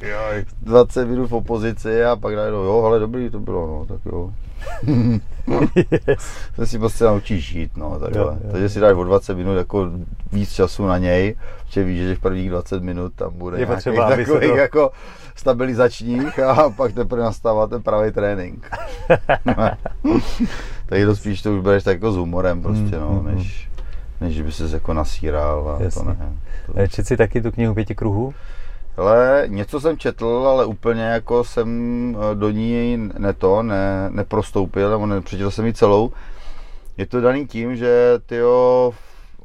20 minut v opozici a pak najednou, jo, ale dobrý to bylo, no, tak jo. To si prostě naučíš žít, no, takhle. Jo, jo. Takže si dáš o 20 minut jako víc času na něj, že víš, že v prvních 20 minut tam bude je nějakých takových to... jako stabilizačních a pak teprve nastává ten pravý trénink. Takže to spíš to už bereš tak jako s humorem prostě, no, mm, mm, než, mm. než by se jako nasíral a Jasně. to ne. To... Četl jsi taky tu knihu pěti kruhů? Ale něco jsem četl, ale úplně jako jsem eh, do ní ne to, ne, neprostoupil, nebo nepřečetl jsem ji celou. Je to daný tím, že tyjo,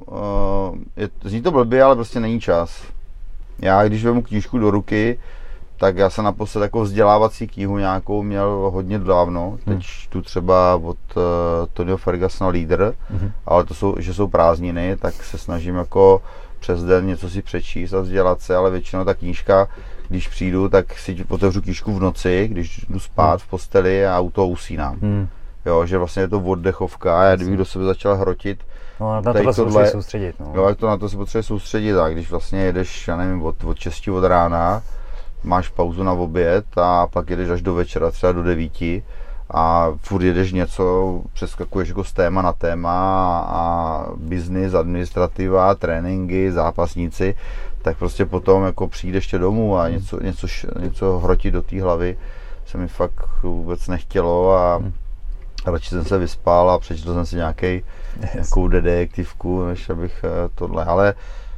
uh, je, zní to blbě, ale prostě není čas. Já, když vezmu knížku do ruky, tak já jsem naposled jako vzdělávací knihu nějakou měl hodně dávno. Hmm. Teď hmm. tu třeba od uh, Tonyho Fergusona Leader, hmm. ale to jsou, že jsou prázdniny, tak se snažím jako přes den něco si přečíst a vzdělat se, ale většinou ta knížka, když přijdu, tak si otevřu knížku v noci, když jdu spát v posteli a toho usínám. Hmm. Jo, že vlastně je to oddechovka a já kdybych do sebe začal hrotit, No, na to se tohle, soustředit. No. Jo, to na to se potřebuje soustředit a když vlastně jedeš, já nevím, od, od 6 od rána, máš pauzu na oběd a pak jedeš až do večera, třeba do 9 a furt jedeš něco, přeskakuješ jako z téma na téma a biznis, administrativa, tréninky, zápasníci, tak prostě potom jako přijde ještě domů a něco, něco, něco hrotit do té hlavy se mi fakt vůbec nechtělo a hmm. radši jsem se vyspal a přečetl jsem si nějaký, nějakou detektivku, než abych eh, tohle, ale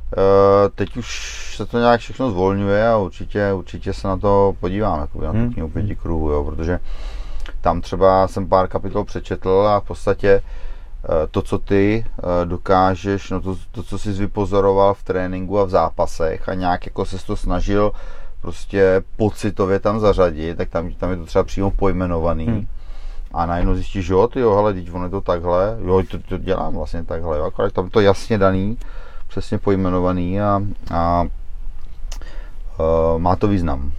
Uh, teď už se to nějak všechno zvolňuje a určitě, určitě se na to podívám, jako na tu hmm. knihu pěti kruhů, jo, protože tam třeba jsem pár kapitol přečetl a v podstatě eh, to, co ty eh, dokážeš, no to, to, co jsi vypozoroval v tréninku a v zápasech a nějak jako se to snažil prostě pocitově tam zařadit, tak tam, tam je to třeba přímo pojmenovaný. Hmm. A najednou zjistíš, že jo, ty jo, hele, teď ono je to takhle, jo, to, to dělám vlastně takhle, jo, akorát tam to jasně daný, přesně pojmenovaný a, a uh, má to význam.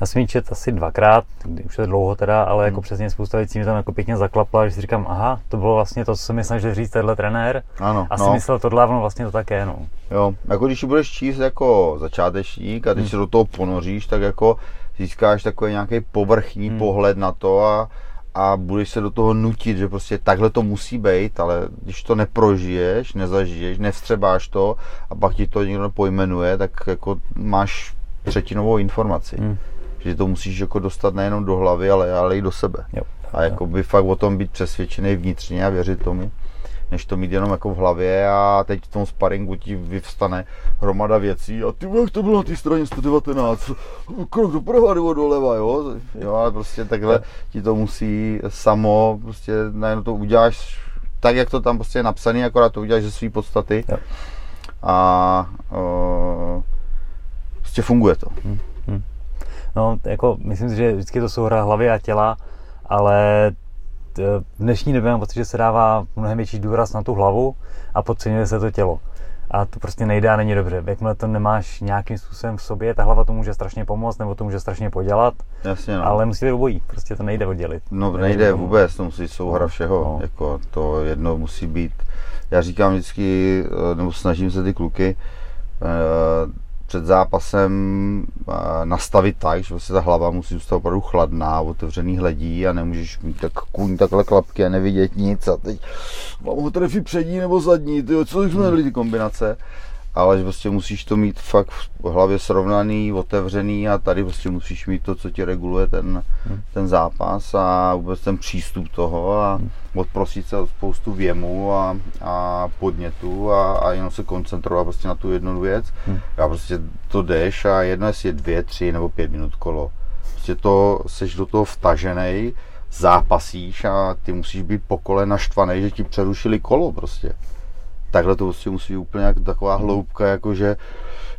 Já jsem ji čet asi dvakrát, už je dlouho teda, ale jako hmm. přesně spousta věcí mi tam jako pěkně zaklapla, že si říkám, aha, to bylo vlastně to, co jsem mi snažil říct tenhle trenér. Ano, Asi no. myslel tohle, ono vlastně to také, no. Jo, jako když budeš číst jako začátečník a když hmm. se do toho ponoříš, tak jako získáš takový nějaký povrchní hmm. pohled na to a, a budeš se do toho nutit, že prostě takhle to musí být, ale když to neprožiješ, nezažiješ, nevstřebáš to a pak ti to někdo pojmenuje, tak jako máš třetinovou informaci. Hmm že to musíš jako dostat nejenom do hlavy, ale, ale i do sebe. Jo. A jako by fakt o tom být přesvědčený vnitřně a věřit tomu, než to mít jenom jako v hlavě a teď v tom sparingu ti vyvstane hromada věcí a ty jak to bylo na té straně 119, krok doprava nebo doleva, jo? jo, ale prostě takhle ti to musí samo, prostě najednou to uděláš tak, jak to tam prostě je napsané, akorát to uděláš ze své podstaty jo. a o, prostě funguje to. Hmm. No, jako myslím si, že vždycky to jsou hra hlavy a těla, ale v dnešní době mám pocit, že se dává mnohem větší důraz na tu hlavu a podceňuje se to tělo. A to prostě nejde a není dobře. Jakmile to nemáš nějakým způsobem v sobě, ta hlava to může strašně pomoct nebo to může strašně podělat. Jasně, no. Ale musí být obojí, prostě to nejde oddělit. No nejde, nejde vůbec, to musí souhra všeho. No. Jako to jedno musí být. Já říkám vždycky, eh, nebo snažím se ty kluky, eh, před zápasem nastavit tak, že vlastně ta hlava musí zůstat opravdu chladná, otevřený hledí a nemůžeš mít tak kůň takhle klapky a nevidět nic a teď mám ho trefit přední nebo zadní, tyjo, co jsme měli ty kombinace ale prostě musíš to mít fakt v hlavě srovnaný, otevřený a tady prostě musíš mít to, co ti reguluje ten, hmm. ten zápas a vůbec ten přístup toho a hmm. odprosit se od spoustu věmů a, a podnětů a, a jenom se koncentrovat prostě na tu jednu věc. Hmm. A prostě to jdeš a jedno je dvě, tři nebo pět minut kolo. Prostě to, seš do toho vtažený, zápasíš a ty musíš být po kole naštvaný, že ti přerušili kolo prostě takhle to prostě musí být úplně jak taková hloubka, jako že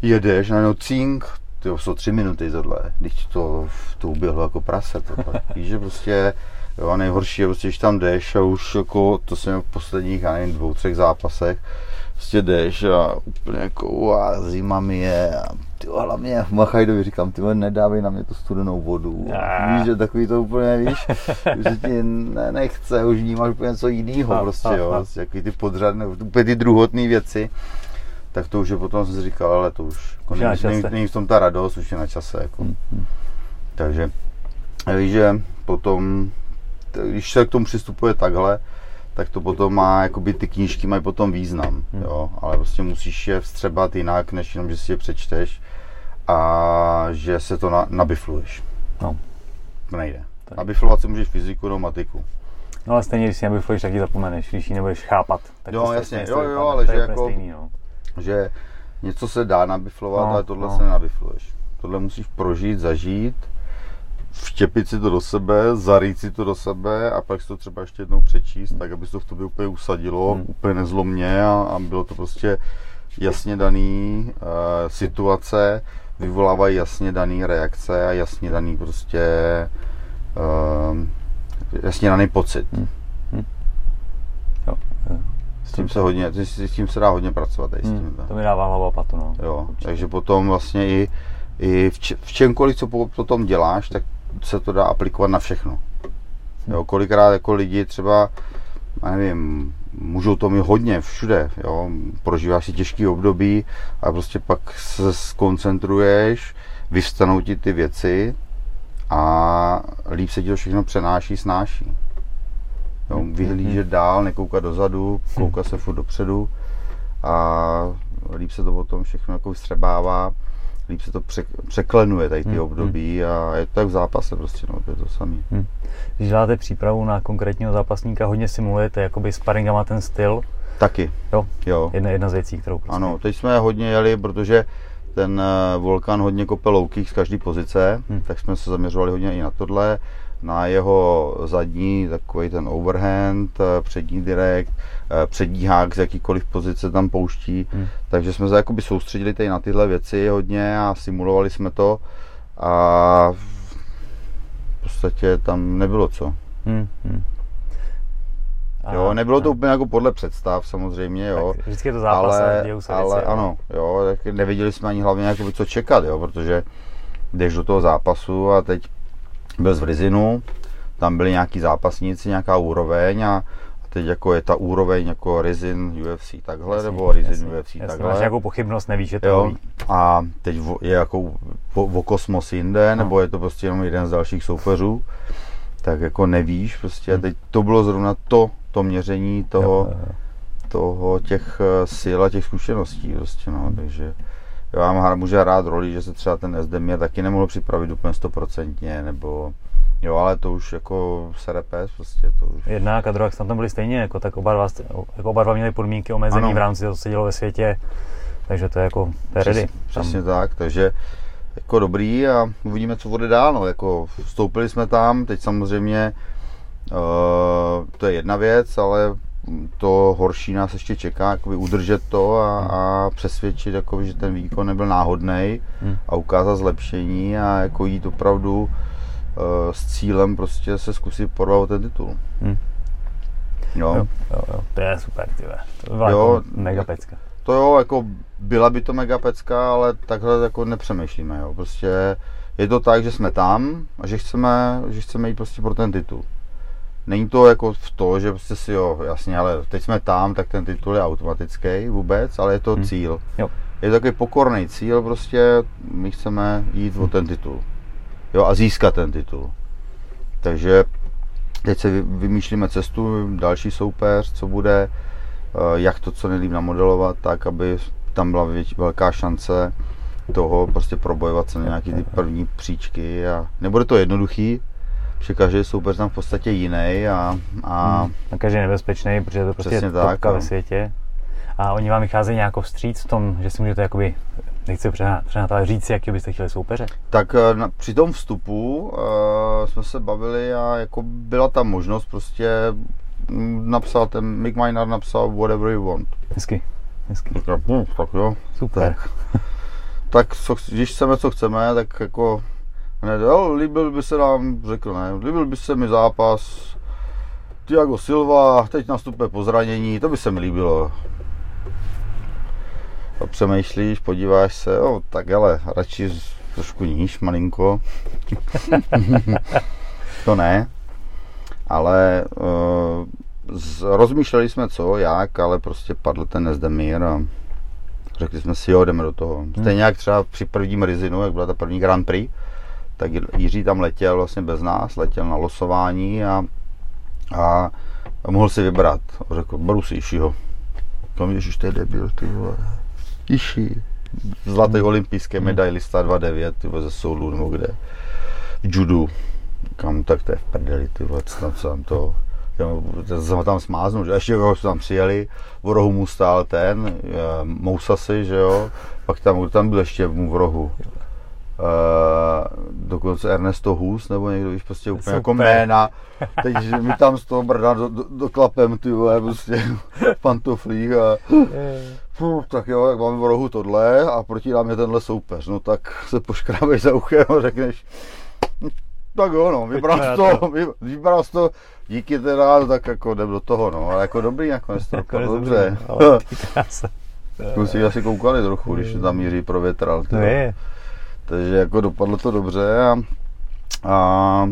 jedeš, najednou cink, ty jsou tři minuty tohle, když to, to uběhlo jako prase, tohle. Víš, že prostě, jo, a nejhorší je prostě, když tam jdeš a už jako, to jsem v posledních, já nevím, dvou, třech zápasech, prostě jdeš a úplně jako, uá, zima mi je a ty hlavně Machajdovi říkám, ty nedávej na mě tu studenou vodu. Yeah. Víš, že takový to úplně, víš, že ti ne, nechce, už vnímáš úplně něco jiného prostě, jo, prostě, jaký ty podřadné, úplně ty druhotné věci. Tak to už je potom jsem si říkal, ale to už, jako není, není, není, v tom ta radost, už je na čase. Jako. Mm-hmm. Takže víš, že potom, když se k tomu přistupuje takhle, tak to potom má, jakoby ty knížky mají potom význam, hmm. jo, ale prostě musíš je vstřebat jinak, než jenom, že si je přečteš a že se to na, nabifluješ. No. To nejde. Tak. Nabiflovat si můžeš fyziku nebo matiku. No ale stejně, když si nabifluješ, tak ji zapomeneš, když ji nebudeš chápat. Tak jo, jasně, jo, jo, ale že jako, stejný, no. že něco se dá nabiflovat, no, ale tohle no. se nenabifluješ. Tohle musíš prožít, zažít vštěpit si to do sebe, zarít si to do sebe a pak si to třeba ještě jednou přečíst, tak aby se to v tobě úplně usadilo, hmm. úplně nezlomně a, a bylo to prostě jasně daný uh, situace, vyvolávají jasně daný reakce a jasně daný prostě uh, jasně daný pocit. Hmm. Hmm. Jo. S tím se hodně, s tím se dá hodně pracovat. Tady s tím, hmm. To mi dává hlava patu, no. Jo, takže potom vlastně i, i v, č, v čemkoliv, co potom děláš, tak se to dá aplikovat na všechno. Jo, kolikrát jako lidi třeba, já nevím, můžou to mít hodně, všude, jo, prožíváš si těžký období a prostě pak se skoncentruješ, vyvstanou ti ty věci a líp se ti to všechno přenáší, snáší. Jo, mhm. vyhlížet dál, nekoukat dozadu, koukat se furt dopředu a líp se to potom všechno jako vstřebává líp se to překlenuje tady ty hmm. období hmm. a je to tak v zápase prostě, no, to je to samé. Hmm. Když děláte přípravu na konkrétního zápasníka, hodně simulujete jakoby sparingama ten styl. Taky. Jo, jo. Jedna, jedna z věcí, kterou prostě... Ano, teď jsme hodně jeli, protože ten eh, Volkan hodně kope z každé pozice, hmm. tak jsme se zaměřovali hodně i na tohle na jeho zadní takový ten overhand, eh, přední direkt, eh, přední hák z jakýkoliv pozice tam pouští. Hmm. Takže jsme se jakoby soustředili tady na tyhle věci hodně a simulovali jsme to a v podstatě tam nebylo co. Hmm. Hmm. Jo, nebylo to úplně jako podle představ samozřejmě, jo. Tak vždycky je to zápas ale, dějou se ale věci, ano, jo, tak nevěděli jsme ani hlavně jako co čekat, jo, protože jdeš do toho zápasu a teď byl z Vrizinu, tam byli nějaký zápasníci, nějaká úroveň a, teď jako je ta úroveň jako Rizin UFC takhle, jasný, nebo Rizin jasný, UFC jasný, takhle. Máš nějakou pochybnost, nevíš, že to jo, A teď je jako o, kosmos jinde, no. nebo je to prostě jenom jeden z dalších soupeřů, tak jako nevíš prostě. A hmm. teď to bylo zrovna to, to měření toho, jo, jo. toho těch eh, sil a těch zkušeností prostě, no, takže já mám, může hrát roli, že se třeba ten SD mě taky nemohl připravit úplně stoprocentně, nebo Jo, ale to už jako serepes prostě to už. Jedna a druhá tam byli stejně, jako, tak oba dva, jako oba dva měli podmínky omezení ano. v rámci toho, co se dělo ve světě, takže to je jako, to je ready. Přesně tak, takže jako dobrý a uvidíme, co bude dál, no, jako vstoupili jsme tam, teď samozřejmě uh, to je jedna věc, ale to horší nás ještě čeká, jakoby udržet to a, a přesvědčit, jakoby, že ten výkon nebyl náhodný hmm. a ukázat zlepšení a jako jít opravdu uh, s cílem prostě se zkusit porvat ten titul. Hmm. Jo. Jo, jo, jo. To je super, tyve. To byla jo, jako mega pecka. To jo, jako byla by to mega pecka, ale takhle jako nepřemýšlíme, jo. Prostě je to tak, že jsme tam a že chceme, že chceme jít prostě pro ten titul. Není to jako v to, že prostě si jo, jasně, ale teď jsme tam, tak ten titul je automatický vůbec, ale je to hmm. cíl. Jo. Je to takový pokorný cíl, prostě my chceme jít o ten titul. Jo, a získat ten titul. Takže teď se vymýšlíme cestu, další soupeř, co bude, eh, jak to co nejlíp namodelovat, tak, aby tam byla větší, velká šance toho prostě probojovat se na nějaký ty první příčky a nebude to jednoduchý, že každý soupeř tam v podstatě jiný a, a, hmm. a každý je nebezpečný, protože to prostě je tak, ve no. světě. A oni vám vycházejí nějak vstříc v tom, že si můžete jakoby, nechci přehnat, přehnat ale říct, jaký byste chtěli soupeře? Tak eh, na, při tom vstupu uh, jsme se bavili a jako byla tam možnost prostě mm, napsal, ten Mick Minard napsal whatever you want. Hezky, hezky. Tak, hm, tak jo. Super. Tak, tak co, když chceme, co chceme, tak jako Hned, jo, líbil by se nám, řekl ne, líbil by se mi zápas Tiago Silva, teď nastupuje po zranění, to by se mi líbilo. přemýšlíš, podíváš se, jo, tak ale radši trošku níž, malinko. to ne, ale uh, z, rozmýšleli jsme co, jak, ale prostě padl ten Nezdemír a řekli jsme si, jo, jdeme do toho. Stejně jak třeba při prvním Rizinu, jak byla ta první Grand Prix, tak Jiří tam letěl vlastně bez nás, letěl na losování a, a mohl si vybrat. Řekl, beru si Jišího. Kam ježiš, to je debil, ty vole. Jiší. Zlatý hmm. olympijský medailista 2.9, ty vole, ze Soulu nebo kde. V judu. Kam, tak to je v prdeli, ty vole, co tam, co tam to jsem ho tam smáznul, že ještě ho tam přijeli, v rohu mu stál ten, eh, Mousasy, že jo, pak tam, tam byl ještě mu v rohu, Uh, dokonce Ernesto Hus, nebo někdo, víš, prostě úplně jako Super. jako jména. Teď mi tam z toho brda do, do, do klapem, ty vole, prostě pantoflích a fuh, tak jo, jak máme v rohu tohle a proti nám je tenhle soupeř, no tak se poškrábej za uchem a řekneš, tak jo, no, vybral to, vybral to, díky teda, no, tak jako jdem do toho, no, ale jako dobrý nakonec to jako dobře. Kluci asi koukali trochu, když tam míří provětral. No je. Takže jako dopadlo to dobře a, a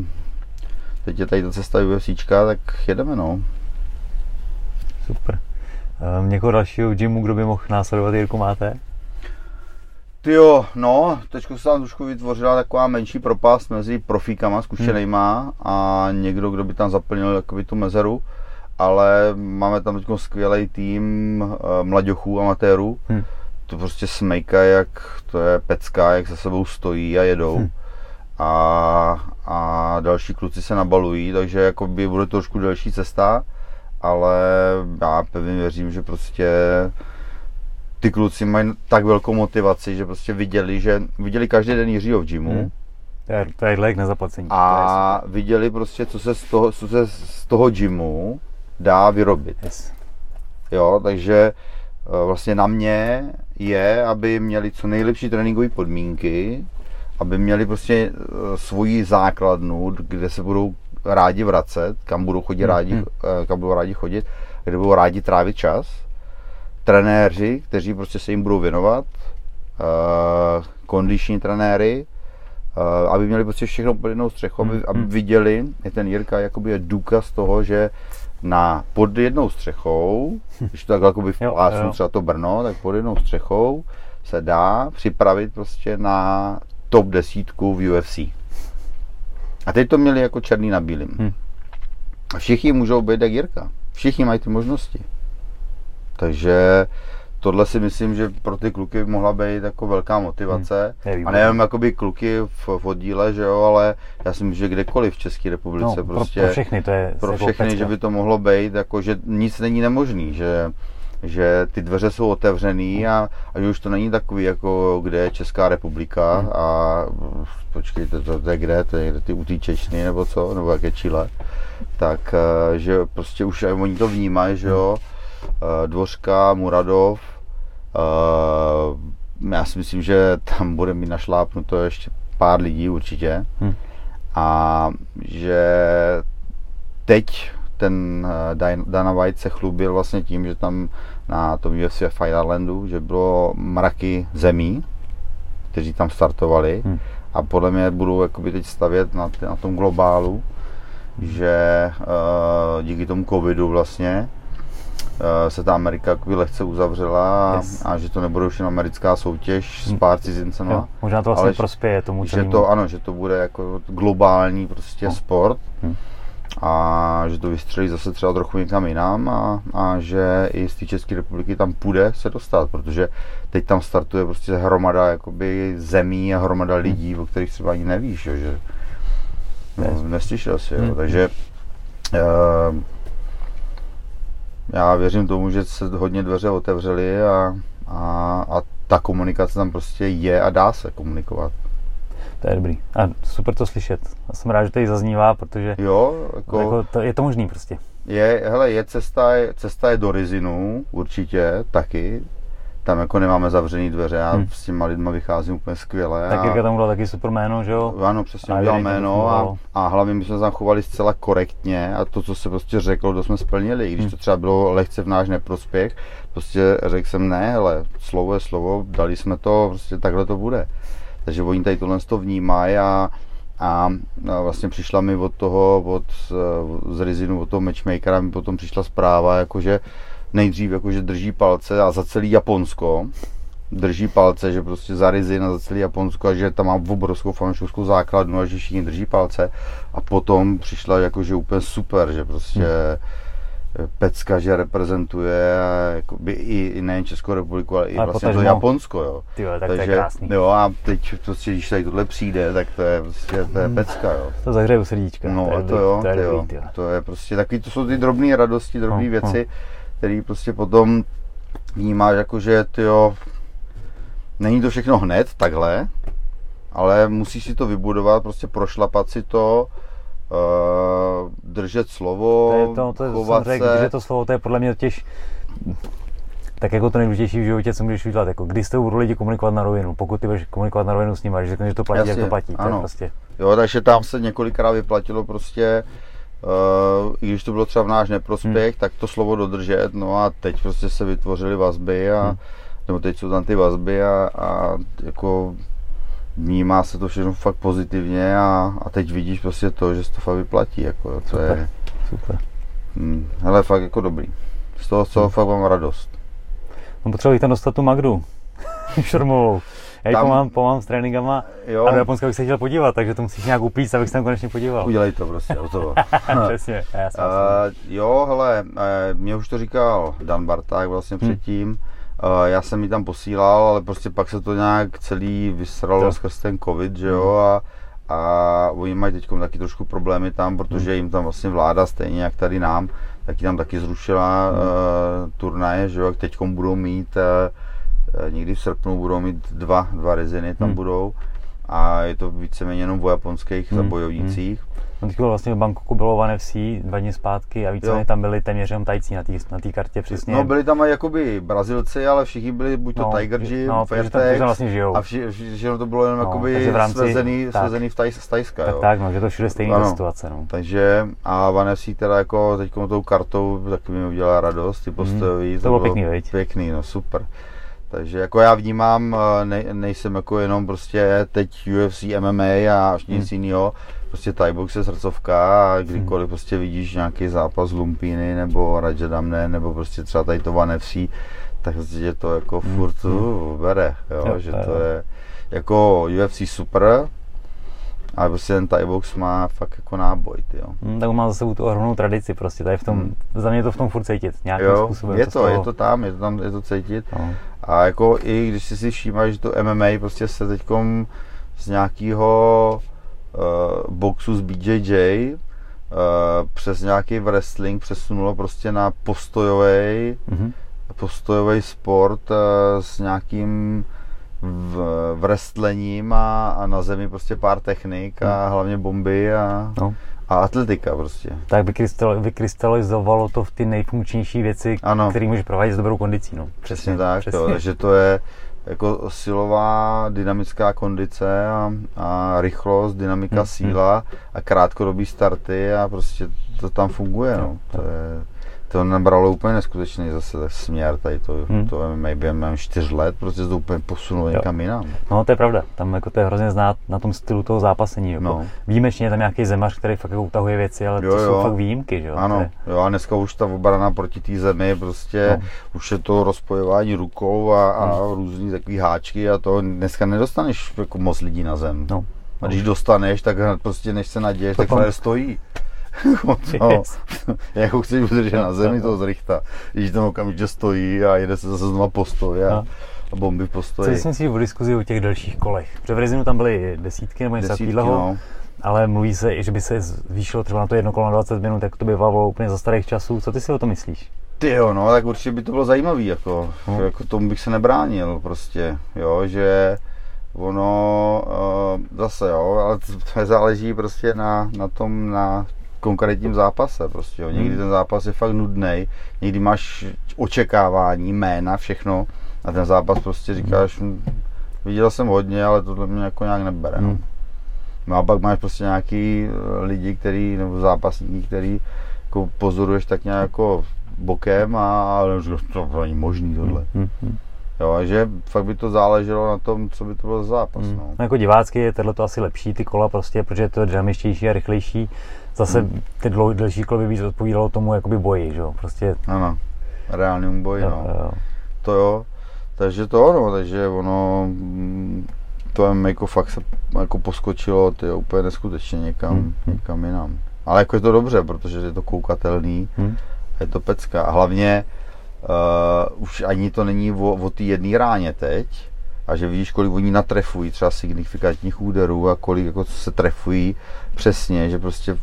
teď je tady ta cesta UFCčka, tak jedeme, no. Super. Um, někoho dalšího v gymu, kdo by mohl následovat Jirku máte? Ty jo, no, teď se tam trošku vytvořila taková menší propast mezi profíkama zkušenýma hmm. a někdo, kdo by tam zaplnil jakoby tu mezeru, ale máme tam teď skvělý tým uh, mladěchů, amatérů, hmm. To prostě smejka, jak to je pecka, jak za sebou stojí a jedou. Hmm. A, a další kluci se nabalují, takže jakoby bude trošku delší cesta, ale já pevně věřím, že prostě ty kluci mají tak velkou motivaci, že prostě viděli, že viděli každý den Jiřího v gymu. Hmm. To je, to je lék na zaplacení. A viděli prostě, co se z toho, co se z toho gymu dá vyrobit. Yes. Jo, takže eh, vlastně na mě je, aby měli co nejlepší tréninkové podmínky, aby měli prostě eh, svoji základnu, kde se budou rádi vracet, kam budou chodit hmm. rádi, hmm. kam budou rádi chodit, kde budou rádi trávit čas trenéři, kteří prostě se jim budou věnovat, uh, kondiční trenéry, aby měli prostě všechno pod jednou střechou, aby, aby hmm. viděli, je ten Jirka jakoby je důkaz toho, že na pod jednou střechou, když to tak jakoby v plácu, třeba to Brno, tak pod jednou střechou se dá připravit prostě na top desítku v UFC. A teď to měli jako černý na bílým. Hmm. A všichni můžou být jak Jirka. Všichni mají ty možnosti. Takže tohle si myslím, že pro ty kluky mohla být jako velká motivace. Hmm, a nevím, jakoby kluky v, v oddíle, že jo, ale já si myslím, že kdekoliv v České republice no, prostě. Pro, pro všechny to je. Pro všechny, pecka. že by to mohlo být, jako že nic není nemožný, že že ty dveře jsou otevřený a, a že už to není takový, jako kde je Česká republika hmm. a počkejte, to, to je kde, to je někde ty utíčečny nebo co, nebo jaké Chile, tak eh, že prostě už oni to vnímají, že jo, hmm Dvořka, Muradov. Eh, já si myslím, že tam bude mít našlápnuto ještě pár lidí určitě. Hmm. A že teď ten eh, Dana White se chlubil vlastně tím, že tam na tom UFC Fight Islandu, že bylo mraky zemí, kteří tam startovali hmm. a podle mě budou jakoby teď stavět na, na tom globálu, že uh, díky tomu covidu vlastně Eh, se ta Amerika jakoby lehce uzavřela yes. a že to nebude už jen americká soutěž s hm. pár cizincema. Jo, možná to vlastně ale prospěje tomu že to, ano, že to bude jako globální prostě no. sport hmm. a že to vystřelí zase třeba trochu někam jinam a, a že i z té České republiky tam půjde se dostat, protože teď tam startuje prostě hromada jakoby zemí a hromada hm. lidí, hmm. o kterých třeba ani nevíš, jo, že no, neslyšel si, jo, hmm. takže uh, já věřím tomu, že se hodně dveře otevřely a, a, a ta komunikace tam prostě je a dá se komunikovat. To je dobrý. A super to slyšet. Já jsem rád, že tady zaznívá, protože jo, jako, jako to, je to možný prostě. Je, hele, je cesta, cesta je do Rizinu, určitě, taky. Tam jako nemáme zavřený dveře, já hmm. s těma lidma vycházím úplně skvěle. Tak Jirka tam udělal taky super jméno, že jo? Ano, přesně udělal jméno a, a hlavně my jsme se tam chovali zcela korektně a to, co se prostě řeklo, to jsme splnili, když hmm. to třeba bylo lehce v náš neprospěch, prostě řekl jsem ne, ale slovo je slovo, dali jsme to, prostě takhle to bude. Takže oni tady tohle to vnímají a, a, a vlastně přišla mi od toho, od, z Rizinu, od toho matchmakera mi potom přišla zpráva, jakože nejdřív jakože drží palce a za celý Japonsko, drží palce, že prostě za Rizin a za celý Japonsko a že tam má obrovskou fanouškovskou základnu a že všichni drží palce a potom přišla jakože úplně super, že prostě hmm pecka, že reprezentuje jakoby i, i nejen Českou republiku, ale i ale vlastně to Japonsko, jo. Tyhle, tak Takže, to je krásný. Jo, a teď prostě, když tady tohle přijde, tak to je prostě, to je hmm. pecka, jo. To zahřeje srdíčka. No, to, je to jo, to, je, jo. to je prostě takový, to jsou ty drobné radosti, drobné no, věci, no. Které prostě potom vnímáš jako, že ty jo, není to všechno hned, takhle, ale musíš si to vybudovat, prostě prošlapat si to, uh, držet slovo, to je to, to je, chovat se. Držet to slovo, to je podle mě těž tak jako to nejdůležitější v životě, co můžeš udělat, jako když s budou lidi komunikovat na rovinu, pokud ty budeš komunikovat na rovinu s nimi, že řekneš, že to platí, Jasně, jak to platí, ano. to je prostě. Jo, takže tam se několikrát vyplatilo prostě, i když to bylo třeba v náš neprospěch, hmm. tak to slovo dodržet, no a teď prostě se vytvořily vazby a, hmm. nebo teď jsou tam ty vazby a, a jako vnímá se to všechno fakt pozitivně a, a teď vidíš prostě to, že se to fakt vyplatí, jako, to super, je, super. Hm, hele, fakt jako dobrý. Z toho, co hmm. fakt mám radost. No potřebuji tam dostat tu Magdu, šormovou. Já tam, pomám, pomám s tréninkama jo. a do Japonska bych se chtěl podívat, takže to musíš nějak upít, abych se tam konečně podíval. Udělej to prostě, o to. Přesně, já uh, Jo, hele, uh, mě už to říkal Dan Barták vlastně hmm. předtím, Uh, já jsem ji tam posílal, ale prostě pak se to nějak celý vysralo to. skrz ten covid, že jo, hmm. a, a oni mají teď taky trošku problémy tam, protože hmm. jim tam vlastně vláda, stejně jak tady nám, taky tam taky zrušila uh, turnaje, že jo, jak teď budou mít, uh, někdy v srpnu budou mít dva, dva reziny tam hmm. budou a je to víceméně jenom o japonských hmm. zabojovnících. Hmm. No teď vlastně v Bangkoku bylo One FC dva dny zpátky a víceméně tam byli téměř jenom tajci na té na kartě přesně. No byli tam jakoby Brazilci, ale všichni byli buď to no, Tiger Gym, no, Fairtex, vlastně žijou. a vši, že to bylo jenom no, jakoby v rámci, svezený, tak, svezený v taj, z Tajska. Tak, jo. tak, no, že to všude stejná situace. No. Takže a One FC teda jako teď tou kartou taky mi udělala radost, ty postojový. Mm, to, to bylo pěkný, veď? Pěkný, no super. Takže jako já vnímám, eh, ne, nejsem jako jenom prostě teď UFC, MMA a nic hmm. jiného, prostě Thai box je srdcovka a kdykoliv hmm. prostě vidíš nějaký zápas Lumpíny nebo Rajadamne nebo prostě třeba tady to One FC, tak prostě to jako hmm. furt uh, bere, jo, jo, že to je jako UFC super, ale prostě ten Thai box má fakt jako náboj, jo. Hmm, tak má za sebou tu ohromnou tradici prostě, tady v tom, hmm. za mě to v tom furt cítit, nějakým jo, způsobem. Je to, to je to tam, je to tam, je to cítit. No. A jako i když si si všímáš, že to MMA prostě se teďkom z nějakého uh, boxu z BJJ uh, eh, přes nějaký wrestling přesunulo prostě na postojový mm-hmm. postojový sport uh, s nějakým v, wrestlením a, a na zemi prostě pár technik a mm. hlavně bomby a, no. a atletika prostě. Tak vykrystalizovalo to v ty nejfunkčnější věci, které může provádět s dobrou kondicí. No. Přesně, Přesně tak, přesně. Jo, takže to je jako silová, dynamická kondice a, a rychlost, dynamika, hmm, síla a krátkodobý starty a prostě to tam funguje. No. To je, to nabralo úplně neskutečný zase směr tady to, hmm. to MMA během čtyř let, prostě to úplně posunulo někam jinam. No to je pravda, tam jako to je hrozně znát na tom stylu toho zápasení. Jako no. Výjimečně je tam nějaký zemař, který fakt jako utahuje věci, ale jo, to jo. jsou fakt výjimky. Že jo? Ano, je... jo a dneska už ta obrana proti té zemi, prostě no. už je to rozpojování rukou a, a no. různý takový háčky a to dneska nedostaneš jako moc lidí na zem. No. A když dostaneš, tak prostě než se naděješ, tak to stojí. no, jako chceš udržet na zemi toho zrychta, když tam okamžitě stojí a jede se zase znova postoj a, no. a bomby v postoji. Co si o diskuzi o těch dalších kolech? Protože v Rezinu tam byly desítky nebo něco takového, no. ale mluví se, že by se zvýšilo třeba na to jedno kolo na 20 minut, jak to bývalo úplně za starých časů. Co ty si o to myslíš? Ty jo, no, tak určitě by to bylo zajímavé, jako, hmm. jako tomu bych se nebránil prostě, jo, že ono uh, zase jo, ale to záleží prostě na, na tom, na konkrétním zápase. Prostě, jo. Někdy hmm. ten zápas je fakt nudný, někdy máš očekávání, jména, všechno A ten zápas prostě říkáš, mm. viděl jsem hodně, ale tohle mě jako nějak nebere. No. Mm. No a pak máš prostě nějaký eh, lidi, který, nebo zápasníky, který jako pozoruješ tak nějak jako bokem a ale říkáš, to není možný tohle. Jo, a že fakt by to záleželo na tom, co by to byl za zápas. Mm. No. No, jako divácky je tohle to asi lepší, ty kola prostě, protože je to dynamičtější a rychlejší. Zase Mm. ty dlou, delší kola by víc odpovídalo tomu jakoby boji, že jo, prostě. Ano, reálnému boji, Jo, no. jo. To jo, takže to ono, takže ono, mm, to M jako fakt se jako poskočilo, ty úplně neskutečně někam, Hmm. někam jinam. Ale jako je to dobře, protože je to koukatelný, Hm? je to pecka. A hlavně uh, už ani to není o, o té jedné ráně teď, a že vidíš, kolik oni natrefují třeba signifikantních úderů a kolik jako se trefují přesně, že prostě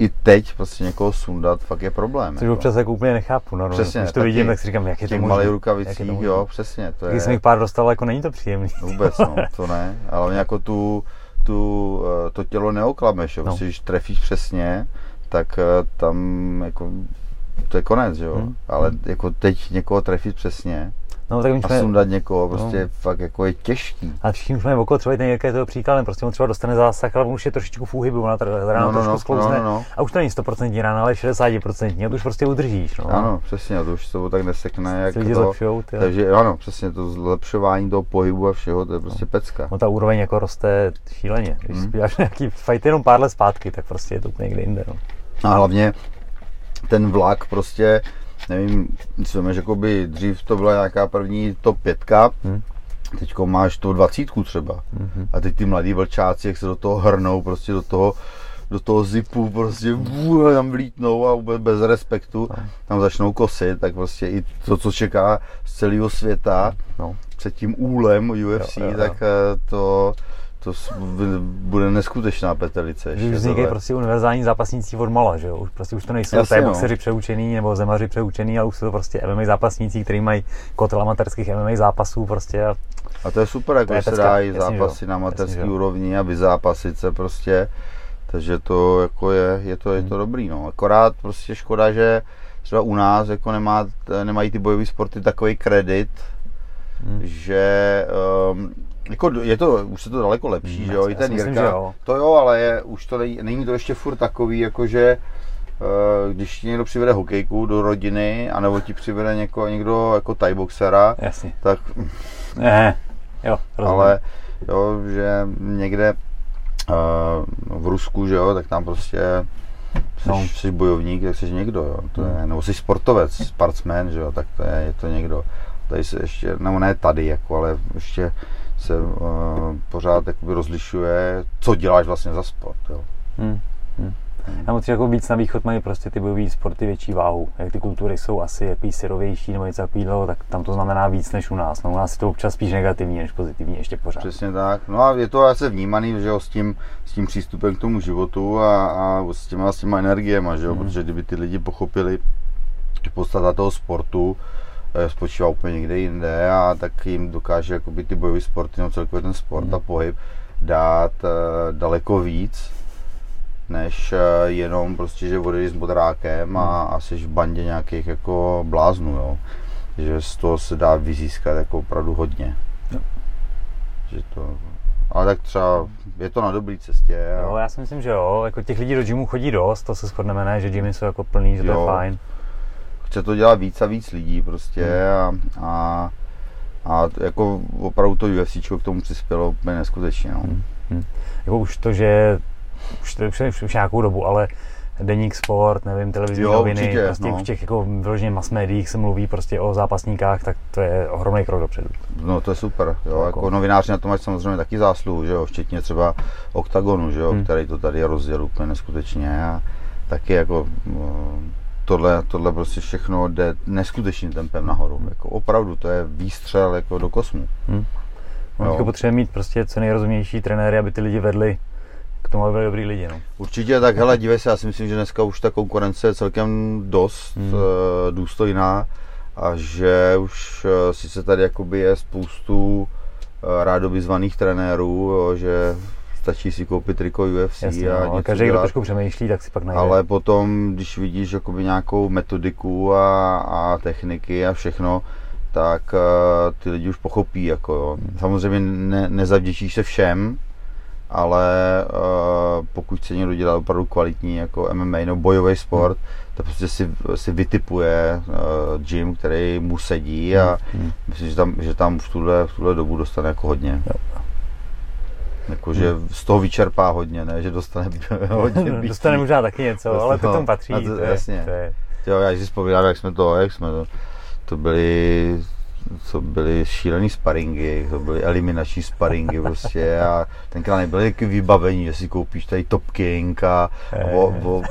i teď prostě někoho sundat fakt je problém. Což jako. občas jako úplně nechápu, no, no. Přesně, Když to vidím, tak si říkám, jak je to možné. malých rukavicích, to jo, přesně. To je, jsem jich pár dostal, jako není to příjemný. Vůbec, no, to ne. Ale jako tu, tu, eh, to tělo neoklameš, jo. No. Prostě, když trefíš přesně, tak eh, tam jako to je konec, jo. Hmm. Ale jako teď někoho trefit přesně No, tak my a jsme, sundat někoho, prostě No. fakt jako je těžký. a všichni už máme okolo, třeba ten Jirka je toho příkladem, prostě on třeba dostane zásah, ale on už je trošičku v úhybu, ona ta rána No, no, trošku no, sklouzne. no, no, no. A už to není 100% rána, ale 60%, a to už prostě udržíš. No. Ano, přesně, to už se to tak nesekne, jak lidi to. zlepšujou, ty. Takže ano, přesně to zlepšování toho pohybu a všeho, to je prostě pecka. No ta úroveň jako roste šíleně. Když Hmm. spíváš nějaký fight jenom pár let zpátky, tak prostě je to úplně někde jinde. No. A hlavně ten vlak prostě, nevím, co víš, jakoby dřív to byla nějaká první top pětka, Hmm. teďko máš tu dvacítku třeba. Mhm. A teď ty mladí vlčáci, jak se do toho hrnou, prostě do toho, do toho zipu, prostě vů, tam vlítnou a vůbec bez respektu, tam začnou kosit, tak prostě i to, co čeká z celého světa No. před tím úlem UFC, Jo, jo, jo. tak eh, to, to bude neskutečná petelice. Už vznikají prostě univerzální zápasníci od mala, že jo? Už prostě už to nejsou Jasně, té no. boxeři přeučený nebo zemaři přeučený, ale už jsou to prostě MMA zápasníci, kteří mají kotel amatérských MMA zápasů prostě a A to je super, jako se dají zápasy na amatérské úrovni a vyzápasit se prostě. Takže to jako je, je to, je Hmm. to dobrý, no. Akorát prostě škoda, že třeba u nás jako nemá, nemají ty bojové sporty takový kredit, Hmm. že um, jako je to, už se to daleko lepší, Hmm, že jo, i ten myslím, Jirka, jo. to jo, ale je, už to není, není to ještě furt takový, jako že uh, když ti někdo přivede hokejku do rodiny, anebo ti přivede něko, někdo jako thai boxera, jasně. tak Ne, jo, rozumím. ale jo, že někde uh, v Rusku, že jo, tak tam prostě jsi, No. jsi bojovník, tak jsi někdo, jo, to je, nebo jsi sportovec, sportsman, že jo, tak to je, je to někdo. Tady se ještě, nebo ne tady, jako, ale ještě se uh, pořád jakoby rozlišuje, co děláš vlastně za sport, jo. Hmm. Hmm. Já moc jako víc na východ mají prostě ty bojové sporty větší váhu. Jak ty kultury jsou asi jaký syrovější nebo něco takového, tak tam to znamená víc než u nás. No, u nás je to občas spíš negativní než pozitivní ještě pořád. Přesně tak. No a je to asi vnímaný, že jo, s tím, s tím přístupem k tomu životu a, a s těma, s těma energiema, že jo, Mhm. protože kdyby ty lidi pochopili, že podstata toho sportu spočívá úplně někde jinde a tak jim dokáže jakoby ty bojové sporty, no celkově ten sport Mhm. a pohyb dát eh, daleko víc, než eh, jenom prostě, že odejdeš s bodrákem a, a jsi v bandě nějakých jako bláznů, jo. Že z toho se dá vyzískat jako opravdu hodně. Jo. Že to, ale tak třeba je to na dobré cestě. Jo, A, já si myslím, že jo. Jako těch lidí do gymu chodí dost, to se shodneme, ne? že gymy jsou jako plný, že to Jo. je fajn. Chce to dělat víc a víc lidí prostě Hmm. a, a, a jako opravdu to UFC k tomu přispělo úplně neskutečně. No. Hmm. Jako už to, že už, to, už, už, už nějakou dobu, ale deník sport, nevím, televizní Jo, noviny, určitě, prostě no. v těch jako vyloženě mass médiích se mluví prostě o zápasníkách, tak to je ohromný krok dopředu. No to je super, jo, Jako- jako novináři na tom mají samozřejmě taky zásluhu, že jo, včetně třeba OKTAGONu, že jo, Hmm. který to tady rozděl úplně neskutečně a taky jako no, tohle, tohle prostě všechno jde neskutečným tempem nahoru, jako opravdu, to je výstřel jako do kosmu. Hmm. Jako potřebuje mít prostě co nejrozumější trenéry, aby ty lidi vedli k tomu, aby byli dobrý lidi. No. Určitě, tak hele, dívej se, já si myslím, že dneska už ta konkurence je celkem dost Hmm. hmm. důstojná a že už eh, sice tady jakoby je spoustu eh, rádoby zvaných trenérů, jo, že stačí si koupit triko UFC Jasně, a no, něco každý, kdo dělat. trošku přemýšlí, tak si pak najde. Ale potom, když vidíš jakoby nějakou metodiku a, a techniky a všechno, tak uh, ty lidi už pochopí, jako jo. Samozřejmě ne, nezavděčíš se všem, ale uh, pokud chce někdo dělat opravdu kvalitní jako MMA nebo bojový sport, hmm. tak prostě si, si vytipuje uh, gym, který mu sedí a hmm. myslím, že tam, že tam v tuhle, v tuhle dobu dostane jako hodně. Jo. Jakože hmm. z toho vyčerpá hodně, ne, že dostane hodně bytí. Dostane možná taky něco, ale to tomu patří. To, to je, jasně. To je... Jo, já si vzpomínám, jak jsme to, jak jsme to, to byly co byly šílený sparingy, to byly eliminační sparingy prostě a tenkrát nebyly taky vybavení, že si koupíš tady Top King a,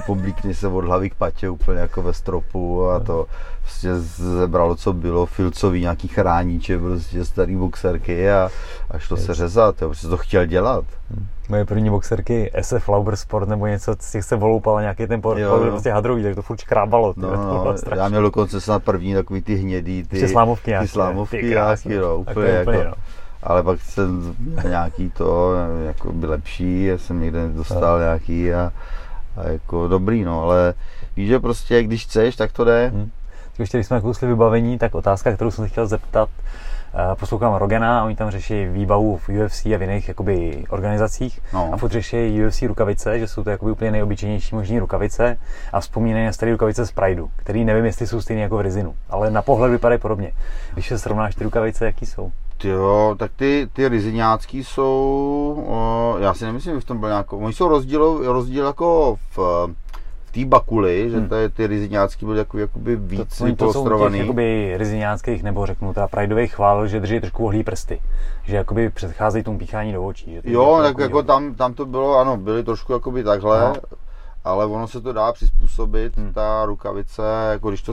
oblíkni se od hlavy k patě úplně jako ve stropu a to prostě zebralo, co bylo, filcový nějaký chráníče, prostě starý boxerky a, a šlo se řezat, jo, prostě to chtěl dělat. Hmm. Moje první boxerky SF Lauber Sport nebo něco, z těch se voloupal nějaký ten por, jo, jo. prostě hadrový, tak to furt krábalo. No, no, já měl dokonce snad první takový ty hnědý, ty, slámovky nějaké, ty slámovky ty nějaký, no, úplně, jako, úplně, no. Ale pak jsem nějaký to, jako by lepší, já jsem někde dostal no. nějaký a, a, jako dobrý, no, ale víš, že prostě když chceš, tak to jde. Hmm. Ještě když jsme kousli vybavení, tak otázka, kterou jsem se chtěl zeptat, poslouchám Rogena a oni tam řeší výbavu v UFC a v jiných jakoby, organizacích no. a furt řeší UFC rukavice, že jsou to jakoby úplně nejobyčejnější možný rukavice a vzpomínají na staré rukavice z Prideu, který nevím, jestli jsou stejné jako v Rizinu, ale na pohled vypadají podobně. Když se srovnáš ty rukavice, jaký jsou? Jo, tak ty, ty riziňácký jsou, o, já si nemyslím, že v tom byl nějakou, oni jsou rozdíl, rozdíl jako v té bakuli, že hmm. ty, ty riziňácký byly takový jakoby víc to, to jsou těch jakoby riziňáckých, nebo řeknu teda prajdových chvál, že drží trošku ohlý prsty. Že jakoby předcházejí tomu píchání do očí. Že jo, tak jako tam, tam to bylo, ano, byly trošku jakoby takhle. No ale ono se to dá přizpůsobit, hmm. ta rukavice, jako když to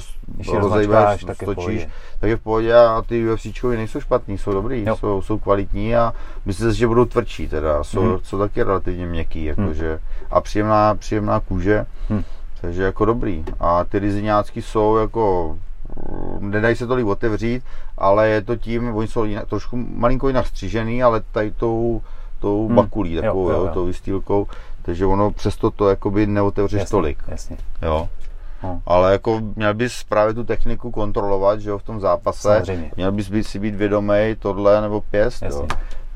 rozejbeš, stočíš, tak je v pohodě a ty UFCčkovi nejsou špatný, jsou dobrý, jsou, jsou kvalitní a myslím si, že budou tvrdší teda, jsou, hmm. jsou taky relativně měkký, jakože, hmm. a příjemná, příjemná kůže, hmm. takže jako dobrý. A ty riziňácky jsou jako nedají se tolik otevřít, ale je to tím, oni jsou jinak, trošku malinko jinak střížený, ale tady tou, tou hmm. bakulí, takovou, jo, jo, jo. tou vystýlkou, takže ono přesto to jakoby neotevřeš jasně, tolik. Jasně. Jo. No. Ale jako měl bys právě tu techniku kontrolovat, že jo, v tom zápase. Samozřejmě. Měl bys být, si být vědomý tohle nebo pěst, Jasně. jo.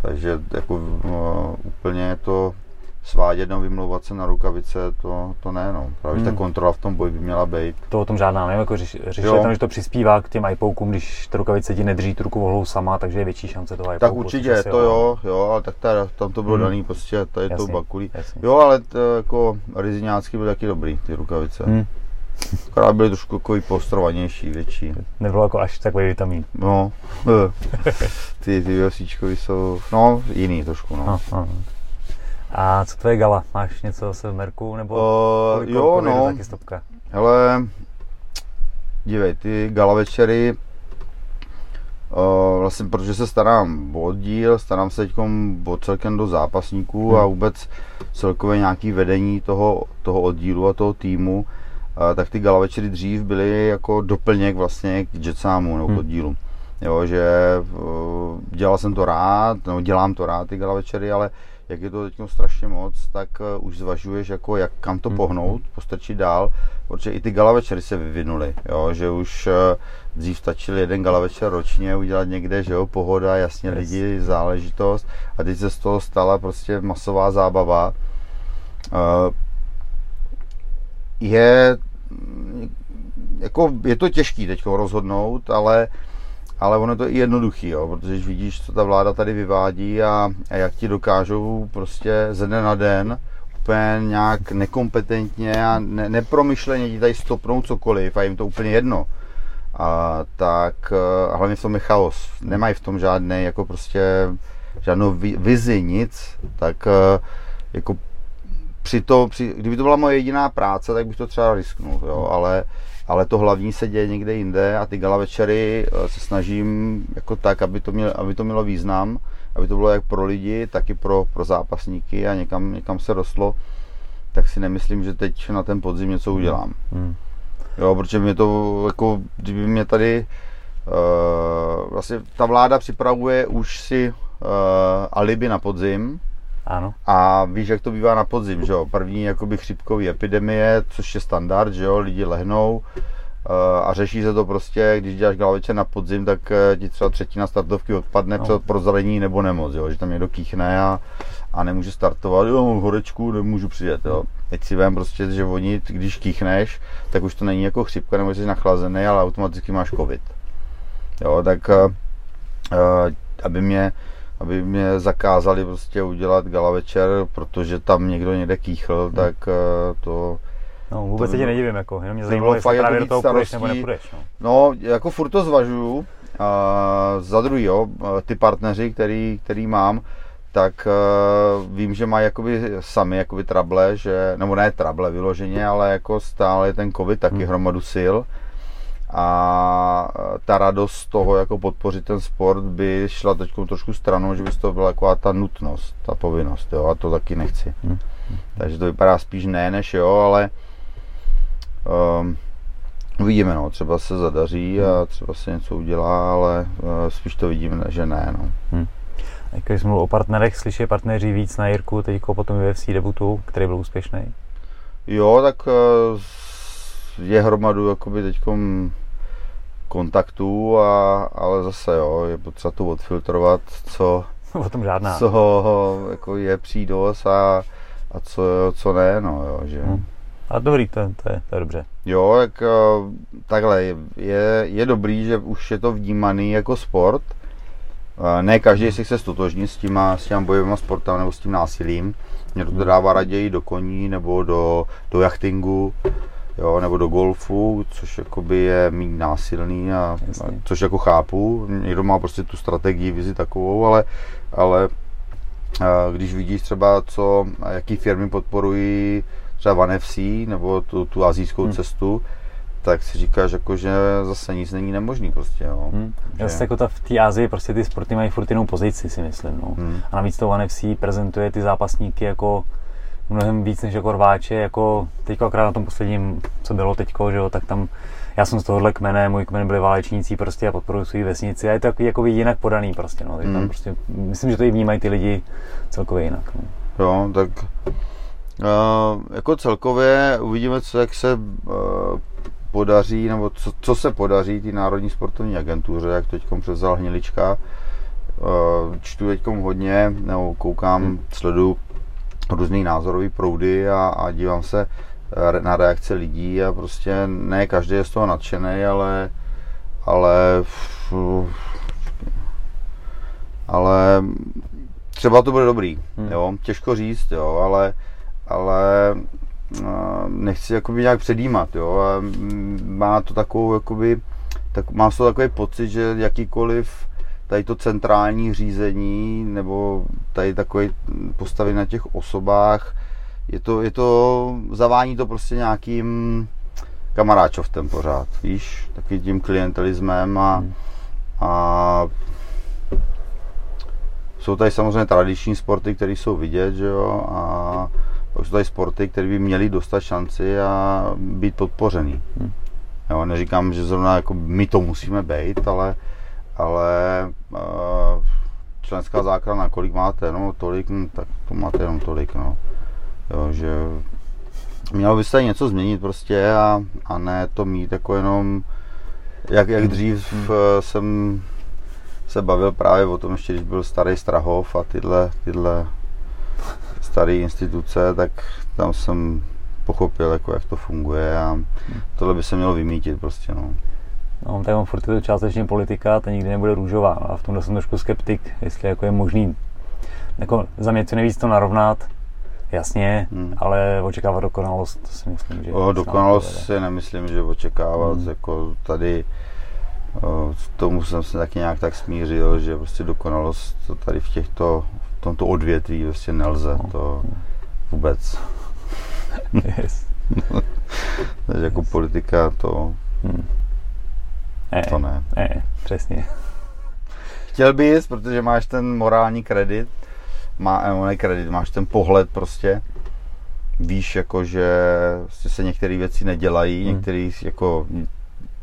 Takže jako uh, úplně to svádět nebo vymlouvat se na rukavice, to, to ne, no. Právě hmm. ta kontrola v tom boji by měla být. To o tom žádná nevím, jako řeš, řešili tam, že to přispívá k těm iPoukům, když ta rukavice ti nedrží tu ruku vohlou sama, takže je větší šance toho iPouku. Tak určitě, to jo, jo, ale tak tady, tam to bylo hmm. daný prostě tady jasně, tou bakulí. Jasně. Jo, ale to, jako riziňácky byly taky dobrý, ty rukavice. Hmm. Akorát byly trošku takový postrovanější, větší. Nebylo jako až takový vitamin. No, ty, ty jsou, no, jiný trošku, no. Aha, aha. A co tvoje gala? Máš něco zase v Merku? Nebo uh, jo, no. taky stopka? Hele, dívej, ty gala večery, uh, vlastně protože se starám o díl, starám se teď o celkem do zápasníků hmm. a vůbec celkově nějaký vedení toho, toho oddílu a toho týmu, uh, tak ty gala večery dřív byly jako doplněk vlastně k Jetsamu nebo hmm. k oddílu. Jo, že uh, dělal jsem to rád, no, dělám to rád ty gala večery, ale jak je to teď strašně moc, tak uh, už zvažuješ, jako jak kam to hmm. pohnout, postrčit dál, protože i ty gala večery se vyvinuly, jo, že už uh, dřív stačil jeden gala večer ročně udělat někde, že jo, pohoda, jasně yes. lidi, záležitost a teď se z toho stala prostě masová zábava. Uh, je jako, je to těžký teď rozhodnout, ale ale ono to je i jednoduchý, jo, protože když vidíš, co ta vláda tady vyvádí a, a jak ti dokážou prostě ze dne na den úplně nějak nekompetentně a ne, nepromyšleně ti tady stopnout cokoliv a jim to úplně jedno. A tak a hlavně v tom je chaos. Nemají v tom žádný jako prostě žádnou vizi, nic, tak jako při to, při, kdyby to byla moje jediná práce, tak bych to třeba risknul, jo, ale ale to hlavní se děje někde jinde a ty gala večery eh, se snažím jako tak, aby to, mělo, aby to mělo význam, aby to bylo jak pro lidi, tak i pro, pro zápasníky a někam, někam se rostlo, tak si nemyslím, že teď na ten podzim něco udělám. Hmm. Jo, protože mě to, jako, kdyby mě tady, uh, vlastně ta vláda připravuje už si uh, alibi na podzim, ano. A víš, jak to bývá na podzim, že jo? První jakoby chřipkový epidemie, což je standard, že jo? Lidi lehnou, a řeší se to prostě, když děláš galaviče na podzim, tak ti třeba třetina startovky odpadne no. před prozrení nebo nemoc, jo, že tam někdo kýchne a, a nemůže startovat, jo, mám horečku, nemůžu přijet, jo. Teď si vím prostě, že oni, když kýchneš, tak už to není jako chřipka nebo jsi nachlazený, ale automaticky máš covid. Jo, tak uh, aby mě aby mě zakázali prostě udělat gala večer, protože tam někdo někde kýchl, hmm. tak uh, to... No vůbec to, se tě nedivím, jako, jenom mě zajímalo, jestli právě jako do toho půjdeš nebo nepůjdeš. No. no, jako furt to zvažuju. Uh, za druhý, jo, ty partneři, který, který mám, tak uh, vím, že mají jakoby sami jakoby trable, že, nebo ne trable vyloženě, ale jako stále ten covid taky hmm. hromadu sil a ta radost toho jako podpořit ten sport by šla teď trošku stranou, že by to byla jako ta nutnost, ta povinnost, jo, a to taky nechci. Hmm. Takže to vypadá spíš ne, než jo, ale um, uvidíme, no, třeba se zadaří a třeba se něco udělá, ale uh, spíš to vidím, že ne, no. Hmm. Když jsme o partnerech, slyší partneři víc na Jirku teď po tom UFC debutu, který byl úspěšný? Jo, tak uh, je hromadu jakoby teďkom kontaktů, a, ale zase jo, je potřeba to odfiltrovat, co, o tom žádná. co jako je přídos a, a co, co ne, no jo, že... Hmm. A dobrý, to, to, je, to je dobře. Jo, tak takhle, je, je dobrý, že už je to vnímaný jako sport. Ne každý si chce stotožnit s těma, s těma bojovými sportem nebo s tím násilím. Mě to dává raději do koní nebo do, do jachtingu jo, nebo do golfu, což jakoby je méně násilný, a, a, což jako chápu, někdo má prostě tu strategii, vizi takovou, ale, ale a, když vidíš třeba, co, jaký firmy podporují třeba One FC nebo tu, tu azijskou hmm. cestu, tak si říkáš, jako, že zase nic není nemožný prostě, jo. Hmm. Že... Zase jako ta, v té Azii prostě ty sporty mají furt jinou pozici, si myslím, no. Hmm. A navíc to One FC prezentuje ty zápasníky jako mnohem víc než jako rváče, jako teďko akorát na tom posledním, co bylo teďko, že jo, tak tam já jsem z tohohle kmene, můj kmen byli válečníci prostě a podporují svou vesnici a je to takový jako jinak podaný prostě, no, mm. tam prostě, myslím, že to i vnímají ty lidi celkově jinak, no. Jo, tak uh, jako celkově uvidíme, co, jak se uh, podaří, nebo co, co se podaří té Národní sportovní agentuře, jak teď převzal Hnilička. Uh, čtu teď hodně, nebo koukám, hmm. sleduju různý názorový proudy a, a dívám se eh, na reakce lidí a prostě ne každý je z toho nadšený, ale ale ale třeba to bude dobrý, hmm. jo, těžko říct, jo, ale ale eh, nechci jakoby nějak předjímat, jo, a má to takovou jakoby, tak mám z toho takový pocit, že jakýkoliv tady to centrální řízení nebo tady takové postavy na těch osobách, je to, je to, zavání to prostě nějakým kamaráčovtem pořád, víš, taky tím klientelismem a, hmm. a jsou tady samozřejmě tradiční sporty, které jsou vidět, že jo, a pak jsou tady sporty, které by měly dostat šanci a být podpořený. Hmm. Jo, neříkám, že zrovna jako my to musíme být, ale ale uh, členská záchrana, kolik máte, no tolik, no, tak to máte jenom tolik, no. Jo, že mělo by se něco změnit prostě a, a ne to mít jako jenom, jak, jak dřív uh, jsem se bavil právě o tom, ještě když byl starý Strahov a tyhle, tyhle staré instituce, tak tam jsem pochopil, jako, jak to funguje a tohle by se mělo vymítit prostě, no. No, tak mám furt je to částečně politika, ta nikdy nebude růžová. A v tomhle jsem trošku skeptik, jestli jako je možný jako za mě co nejvíc to narovnat, jasně, hmm. ale očekávat dokonalost, to si myslím, že... O, dokonalost si nemyslím, že očekávat, hmm. jako tady o, tomu jsem se taky nějak tak smířil, že prostě dokonalost tady v těchto, v tomto odvětví prostě nelze, no. to vůbec. yes. Takže jako yes. politika to... Hmm ne, to ne. Ne, přesně. Chtěl bys, protože máš ten morální kredit, má, eh, ne kredit, máš ten pohled prostě, víš jako, že prostě se některé věci nedělají, hmm. některé jako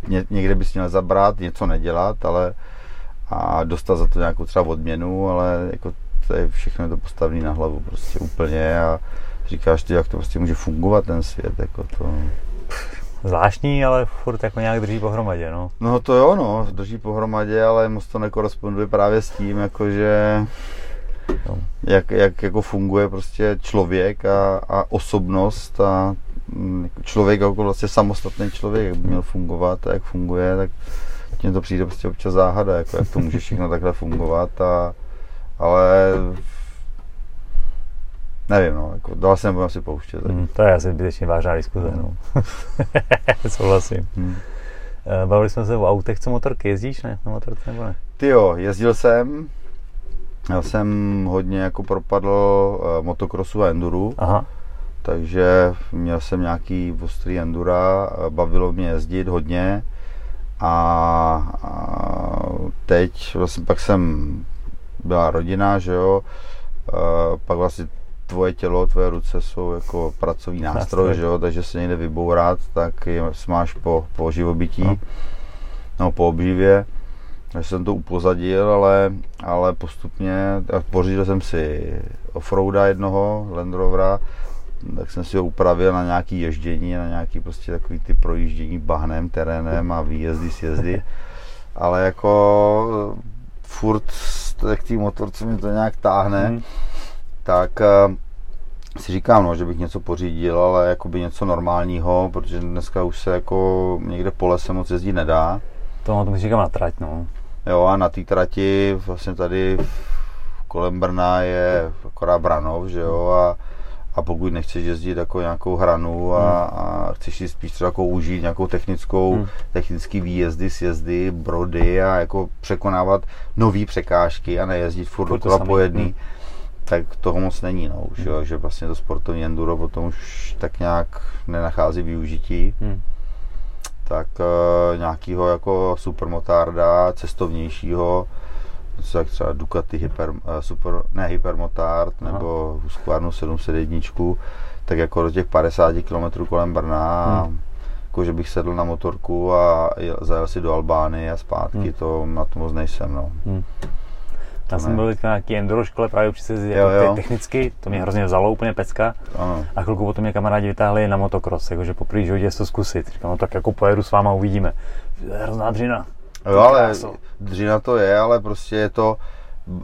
ně, někde bys měl zabrat, něco nedělat, ale a dostat za to nějakou třeba odměnu, ale jako to je všechno to postavené na hlavu prostě úplně a říkáš ty, jak to prostě může fungovat ten svět, jako to... zvláštní, ale furt jako nějak drží pohromadě, no. No to jo, no, drží pohromadě, ale moc to nekoresponduje právě s tím, jakože no. jak, jak jako funguje prostě člověk a, a osobnost a mm, člověk jako vlastně samostatný člověk, jak by měl fungovat a jak funguje, tak mně to přijde prostě občas záhada, jako jak to může všechno takhle fungovat, a, ale nevím, no, jako, dál se nebudeme si pouštět. Hmm, to je asi zbytečně vážná diskuze, no. Souhlasím. Hmm. Eh, bavili jsme se o autech, co motorky, jezdíš ne, na motorce nebo ne? Ty jo, jezdil jsem, já jsem hodně jako propadl uh, motokrosu a enduru. Aha. Takže měl jsem nějaký ostrý endura, bavilo mě jezdit hodně. A, a teď vlastně pak jsem byla rodina, že jo, a pak vlastně tvoje tělo, tvoje ruce jsou jako pracovní nástroj, nástroj. že jo, takže se někde vybourat, tak je máš po, po živobytí, no. no po obživě. Takže jsem to upozadil, ale, ale postupně, pořídil jsem si offroada jednoho, Land Rovera, tak jsem si ho upravil na nějaký ježdění, na nějaký prostě takový ty projíždění bahnem, terénem a výjezdy, sjezdy. Ale jako furt k té motorce mi to nějak táhne, hmm. Tak uh, si říkám, no, že bych něco pořídil, ale jakoby něco normálního, protože dneska už se jako někde po lese moc jezdit nedá. To, to říkám na trať, no. Jo, a na té trati vlastně tady kolem Brna je akorát Branov, že jo, a a pokud nechceš jezdit jako nějakou hranu a, hmm. a chceš si spíš třeba jako užít nějakou technickou, hmm. technický výjezdy, sjezdy, brody a jako překonávat nové překážky a nejezdit furt, furt dokola po jedný, hmm. Tak toho moc není, no, už, hmm. jo, že vlastně to sportovní enduro potom už tak nějak nenachází využití. Hmm. Tak uh, nějakýho jako supermotárda, cestovnějšího, jak třeba Ducati Hyper, eh, super, ne Hypermotard Aha. nebo Husqvarna 701, tak jako do těch 50 km kolem Brna hmm. jako že bych sedl na motorku a zajel si do Albány a zpátky, hmm. to na to moc nejsem, no. Hmm. Já jsem byl na nějaký enduro škole, právě učit se jako jo, jo. technicky, to mě hrozně vzalo, úplně pecka. Ano. A chvilku potom mě kamarádi vytáhli na motocross, jakože poprvé životě to zkusit. Říkám, no tak jako pojedu s váma, uvidíme. Hrozná dřina. Jo, ale dřina to je, ale prostě je to,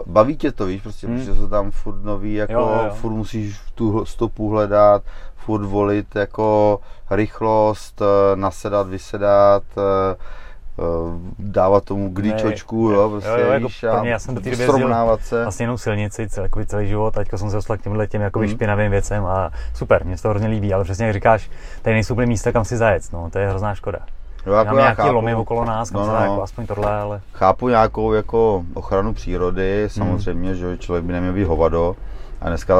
baví tě to, víš, prostě, hmm. protože jsou tam furt nový, jako jo, jo. furt musíš tu stopu hledat, furt volit jako rychlost, eh, nasedat, vysedat, eh, dávat tomu glíčočku, jo, prostě, jo, jo, jako víš, a já jsem do té srovnávat se. Vlastně jenom silnici celý, celý život, teďka jsem se dostal k těmhle těm jako hmm. špinavým věcem a super, mě to hrozně líbí, ale přesně jak říkáš, tady nejsou úplně místa, kam si zajet, no, to je hrozná škoda. Jo, jako Máme nějaký chápu, lomy okolo nás, no, no, jako aspoň tohle, ale... Chápu nějakou jako ochranu přírody, samozřejmě, hmm. že člověk by neměl být hovado. A dneska,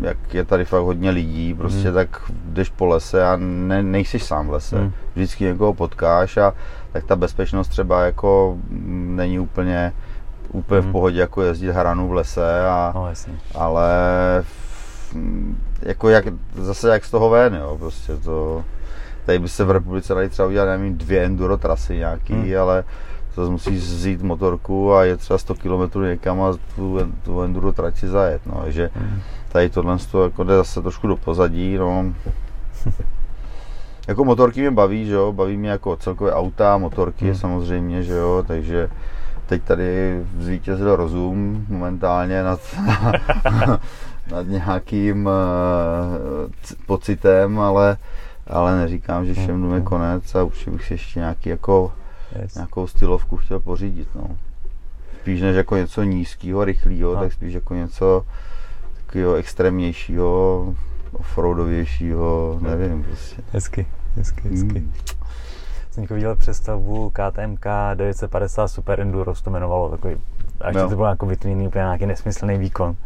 jak je tady fakt hodně lidí, prostě hmm. tak jdeš po lese a ne, nejsi sám v lese. Hmm. Vždycky někoho potkáš a tak ta bezpečnost třeba jako není úplně, úplně hmm. v pohodě jako jezdit hranu v lese, a, no, jasně. ale jako jak, zase jak z toho ven, jo, prostě to tady by se v republice dali třeba udělat, nevím, dvě enduro trasy nějaký, hmm. ale to musíš vzít motorku a je třeba 100 km někam a tu, tu enduro trati zajet, no, takže hmm. tady tohle to jako jde zase trošku do pozadí, no. jako motorky mě baví, že jo, baví mě jako celkově auta, motorky hmm. samozřejmě, že jo, takže teď tady zvítězil rozum momentálně nad, nad nějakým uh, pocitem, ale ale neříkám, že všem je konec a určitě bych si ještě nějaký jako, yes. nějakou stylovku chtěl pořídit. No. Spíš než jako něco nízkého, rychlého, tak spíš jako něco takového extrémnějšího, offroadovějšího, nevím prostě. Hezky, hezky, hezky. Hmm. Jsem viděl představu KTMK 950 Super Enduro, to jmenovalo takový, a ještě no. to bylo jako vytvíný úplně nějaký nesmyslný výkon.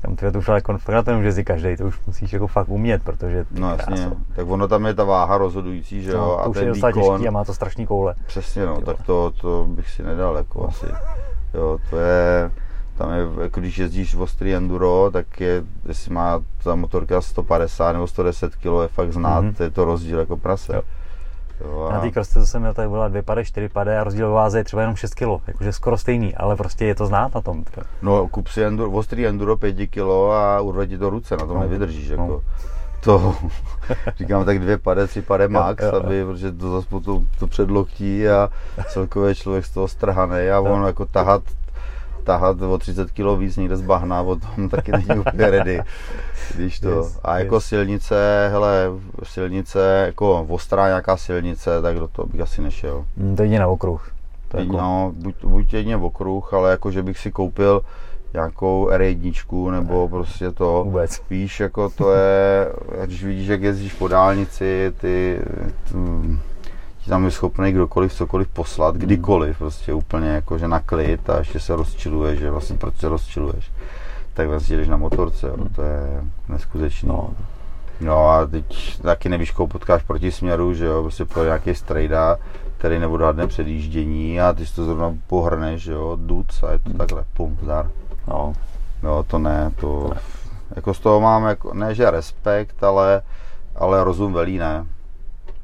Tam ty to už ale jako fakt na to nemůže si každý, to už musíš jako fakt umět, protože No jasně, tak ono tam je ta váha rozhodující, že jo, no, to a už ten je výkon, těžký a má to strašný koule. Přesně no, tak to, to bych si nedal jako asi. Jo, to je, tam je, jako když jezdíš v ostrý enduro, tak je, jestli má ta motorka 150 nebo 110 kg, je fakt znát, mm-hmm. to je to rozdíl jako prase. Jo. Jo, a... Na té krosce, co jsem měl, tady byla dvě pady, čtyři pady a rozdíl váze je třeba jenom 6 kg, jakože skoro stejný, ale prostě je to znát na tom. No, kup si enduro, ostrý enduro 5 kg a urve ti to ruce, na tom no. nevydržíš. No. Jako. to, říkám tak dvě pade, tři pade max, jo, jo. aby, protože to zase potom to předloktí a celkově člověk z toho strhaný a on jako tahat tahat o 30 kg víc někde z bahna, potom taky není úplně ready. Když to, Yes, a jako yes. silnice, hele, silnice, jako ostrá nějaká silnice, tak do toho bych asi nešel. Hm, To jde na okruh. To je jako, No, buď, buď jedině v okruh, ale jako, že bych si koupil nějakou R1 nebo prostě to, Vůbec. víš, jako to je, když vidíš, jak jezdíš po dálnici, ty, tu, ti tam je schopný kdokoliv cokoliv poslat, Hmm. kdykoliv, prostě úplně jako, že na klid a ještě se rozčiluješ, že vlastně proč se rozčiluješ, tak vlastně jdeš na motorce, jo, to je neskutečný. no, No a teď taky nevíš, koho potkáš proti směru, že jo, prostě pro nějaký strejda, který neodhadne předjíždění a ty si to zrovna pohrneš, že jo, duc a je to takhle, pum, zdar. no, No to ne, to, jako z toho mám, jako, ne že respekt, ale, ale rozum velí ne.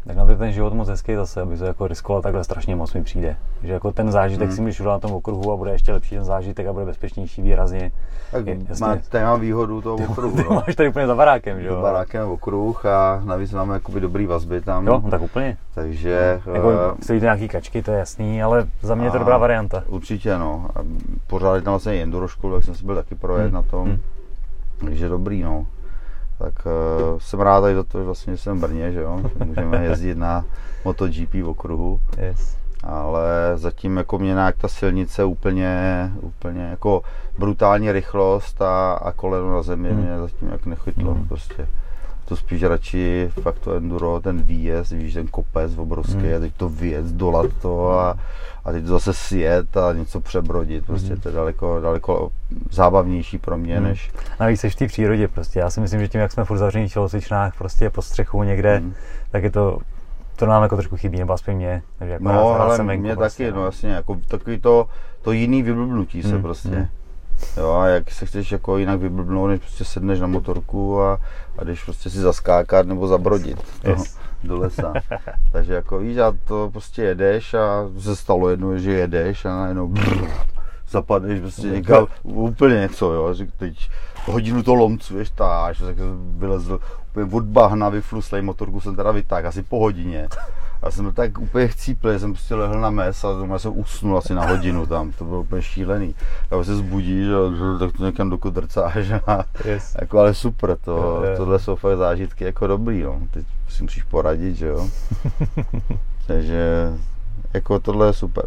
Tak na to je ten život moc hezký zase, aby to jako riskoval takhle strašně moc mi přijde. Že jako ten zážitek Hmm. si můžeš udělat na tom okruhu a bude ještě lepší ten zážitek a bude bezpečnější výrazně. Tak Je- jasně. má, tady mám výhodu toho okruhu, Ty no. máš tady úplně za barákem, že jo? barákem okruh a navíc máme jakoby dobrý vazby tam, Jo, no tak úplně. takže Jako eh, stojí to nějaký kačky, to je jasný, ale za mě je to dobrá varianta. Určitě no. A pořád je tam vlastně enduro školu, jak jsem si byl taky projet Hmm, na tom. hmm. Takže dobrý no. Tak uh, jsem rád tady za to, že vlastně jsem v Brně, že jo. že Můžeme jezdit na MotoGP v okruhu. Yes. Ale zatím jako mě nějak ta silnice úplně, úplně jako brutální rychlost a, a koleno na zemi Hmm. mě zatím jak nechytlo Hmm. prostě. To spíš radši fakt to enduro, ten výjezd, víš, ten kopec obrovský Hmm. a teď to vyjet, dolat to a, a teď to zase sjet a něco přebrodit. Prostě Hmm. to je daleko, daleko zábavnější pro mě, Hmm. než Navíc jsi v té přírodě prostě. Já si myslím, že tím, jak jsme furt zavření v tělocvičnách, prostě pod střechou někde, Hmm. tak je to, to nám jako trošku chybí, nebo aspoň mě. Takže jako No, ale venku mě prostě, taky, no jasně, jako takový to, to jiný vyblbnutí se Hmm, prostě. hmm. Jo, a jak se chceš jako jinak vyblbnout, než prostě sedneš na motorku a, a jdeš prostě si zaskákat nebo zabrodit Yes. do lesa. Takže jako víš, a to prostě jedeš a se stalo jednou, že jedeš a najednou brrr, zapadneš prostě někam úplně něco, jo, že teď hodinu to lomcuješ, táš, tak vylezl úplně od bahna, vyfluslej motorku jsem teda vytáhl asi po hodině. Já jsem byl tak úplně chcíplý, že jsem prostě lehl na mes a doma jsem usnul asi na hodinu tam, to bylo úplně šílený. A se zbudíš a tak to někam dokudrcáš a Yes. jako ale super, to, jo. tohle jsou fakt zážitky jako dobrý, no. Teď si musíš poradit, že jo. Takže jako tohle je super.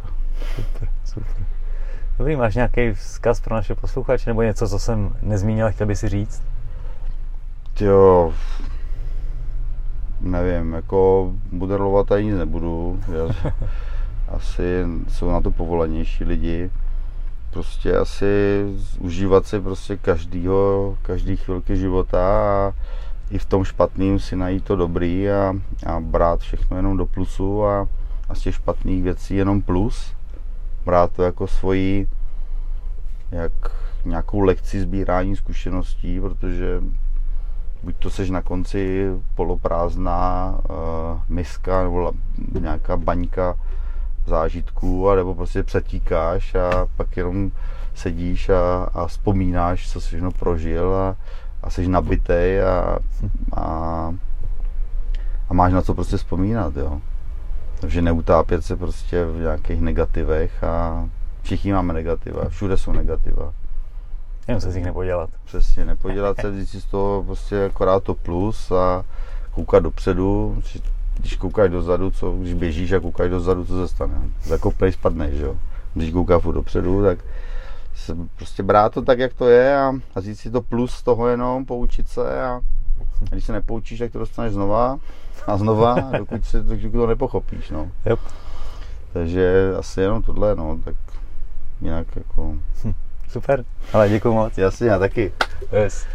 Super, super. Dobrý, máš nějaký vzkaz pro naše posluchače nebo něco, co jsem nezmínil a chtěl by si říct? Jo, nevím, jako buderlovat tady nic nebudu. Já, asi jsou na to povolanější lidi. Prostě asi užívat si prostě každýho, každý chvilky života a i v tom špatným si najít to dobrý a, a brát všechno jenom do plusu a, a z těch špatných věcí jenom plus. Brát to jako svoji jak nějakou lekci sbírání zkušeností, protože buď to seš na konci poloprázdná uh, miska nebo nějaká baňka zážitků, nebo prostě přetíkáš a pak jenom sedíš a, a vzpomínáš, co jsi všechno prožil a, a jsi nabitej a, a, a máš na co prostě vzpomínat, jo. Takže neutápět se prostě v nějakých negativech a všichni máme negativa, všude jsou negativa. Jenom se z nich nepodělat. Přesně, nepodělat se, vzít si z toho prostě akorát to plus a koukat dopředu, Když- koukáš dozadu, co, když běžíš a koukáš dozadu, co se stane? Zakopej, spadneš, že jo. Když koukáš furt dopředu, tak se prostě brát to tak, jak to je a, a říct si to plus z toho jenom, poučit se a, a když se nepoučíš, tak to dostaneš znova a znova, dokud, se, dokud to nepochopíš, no. Yep. Takže asi jenom tohle, no, tak jinak jako, Super, ale děkuji moc. Jasně, já taky. Yes.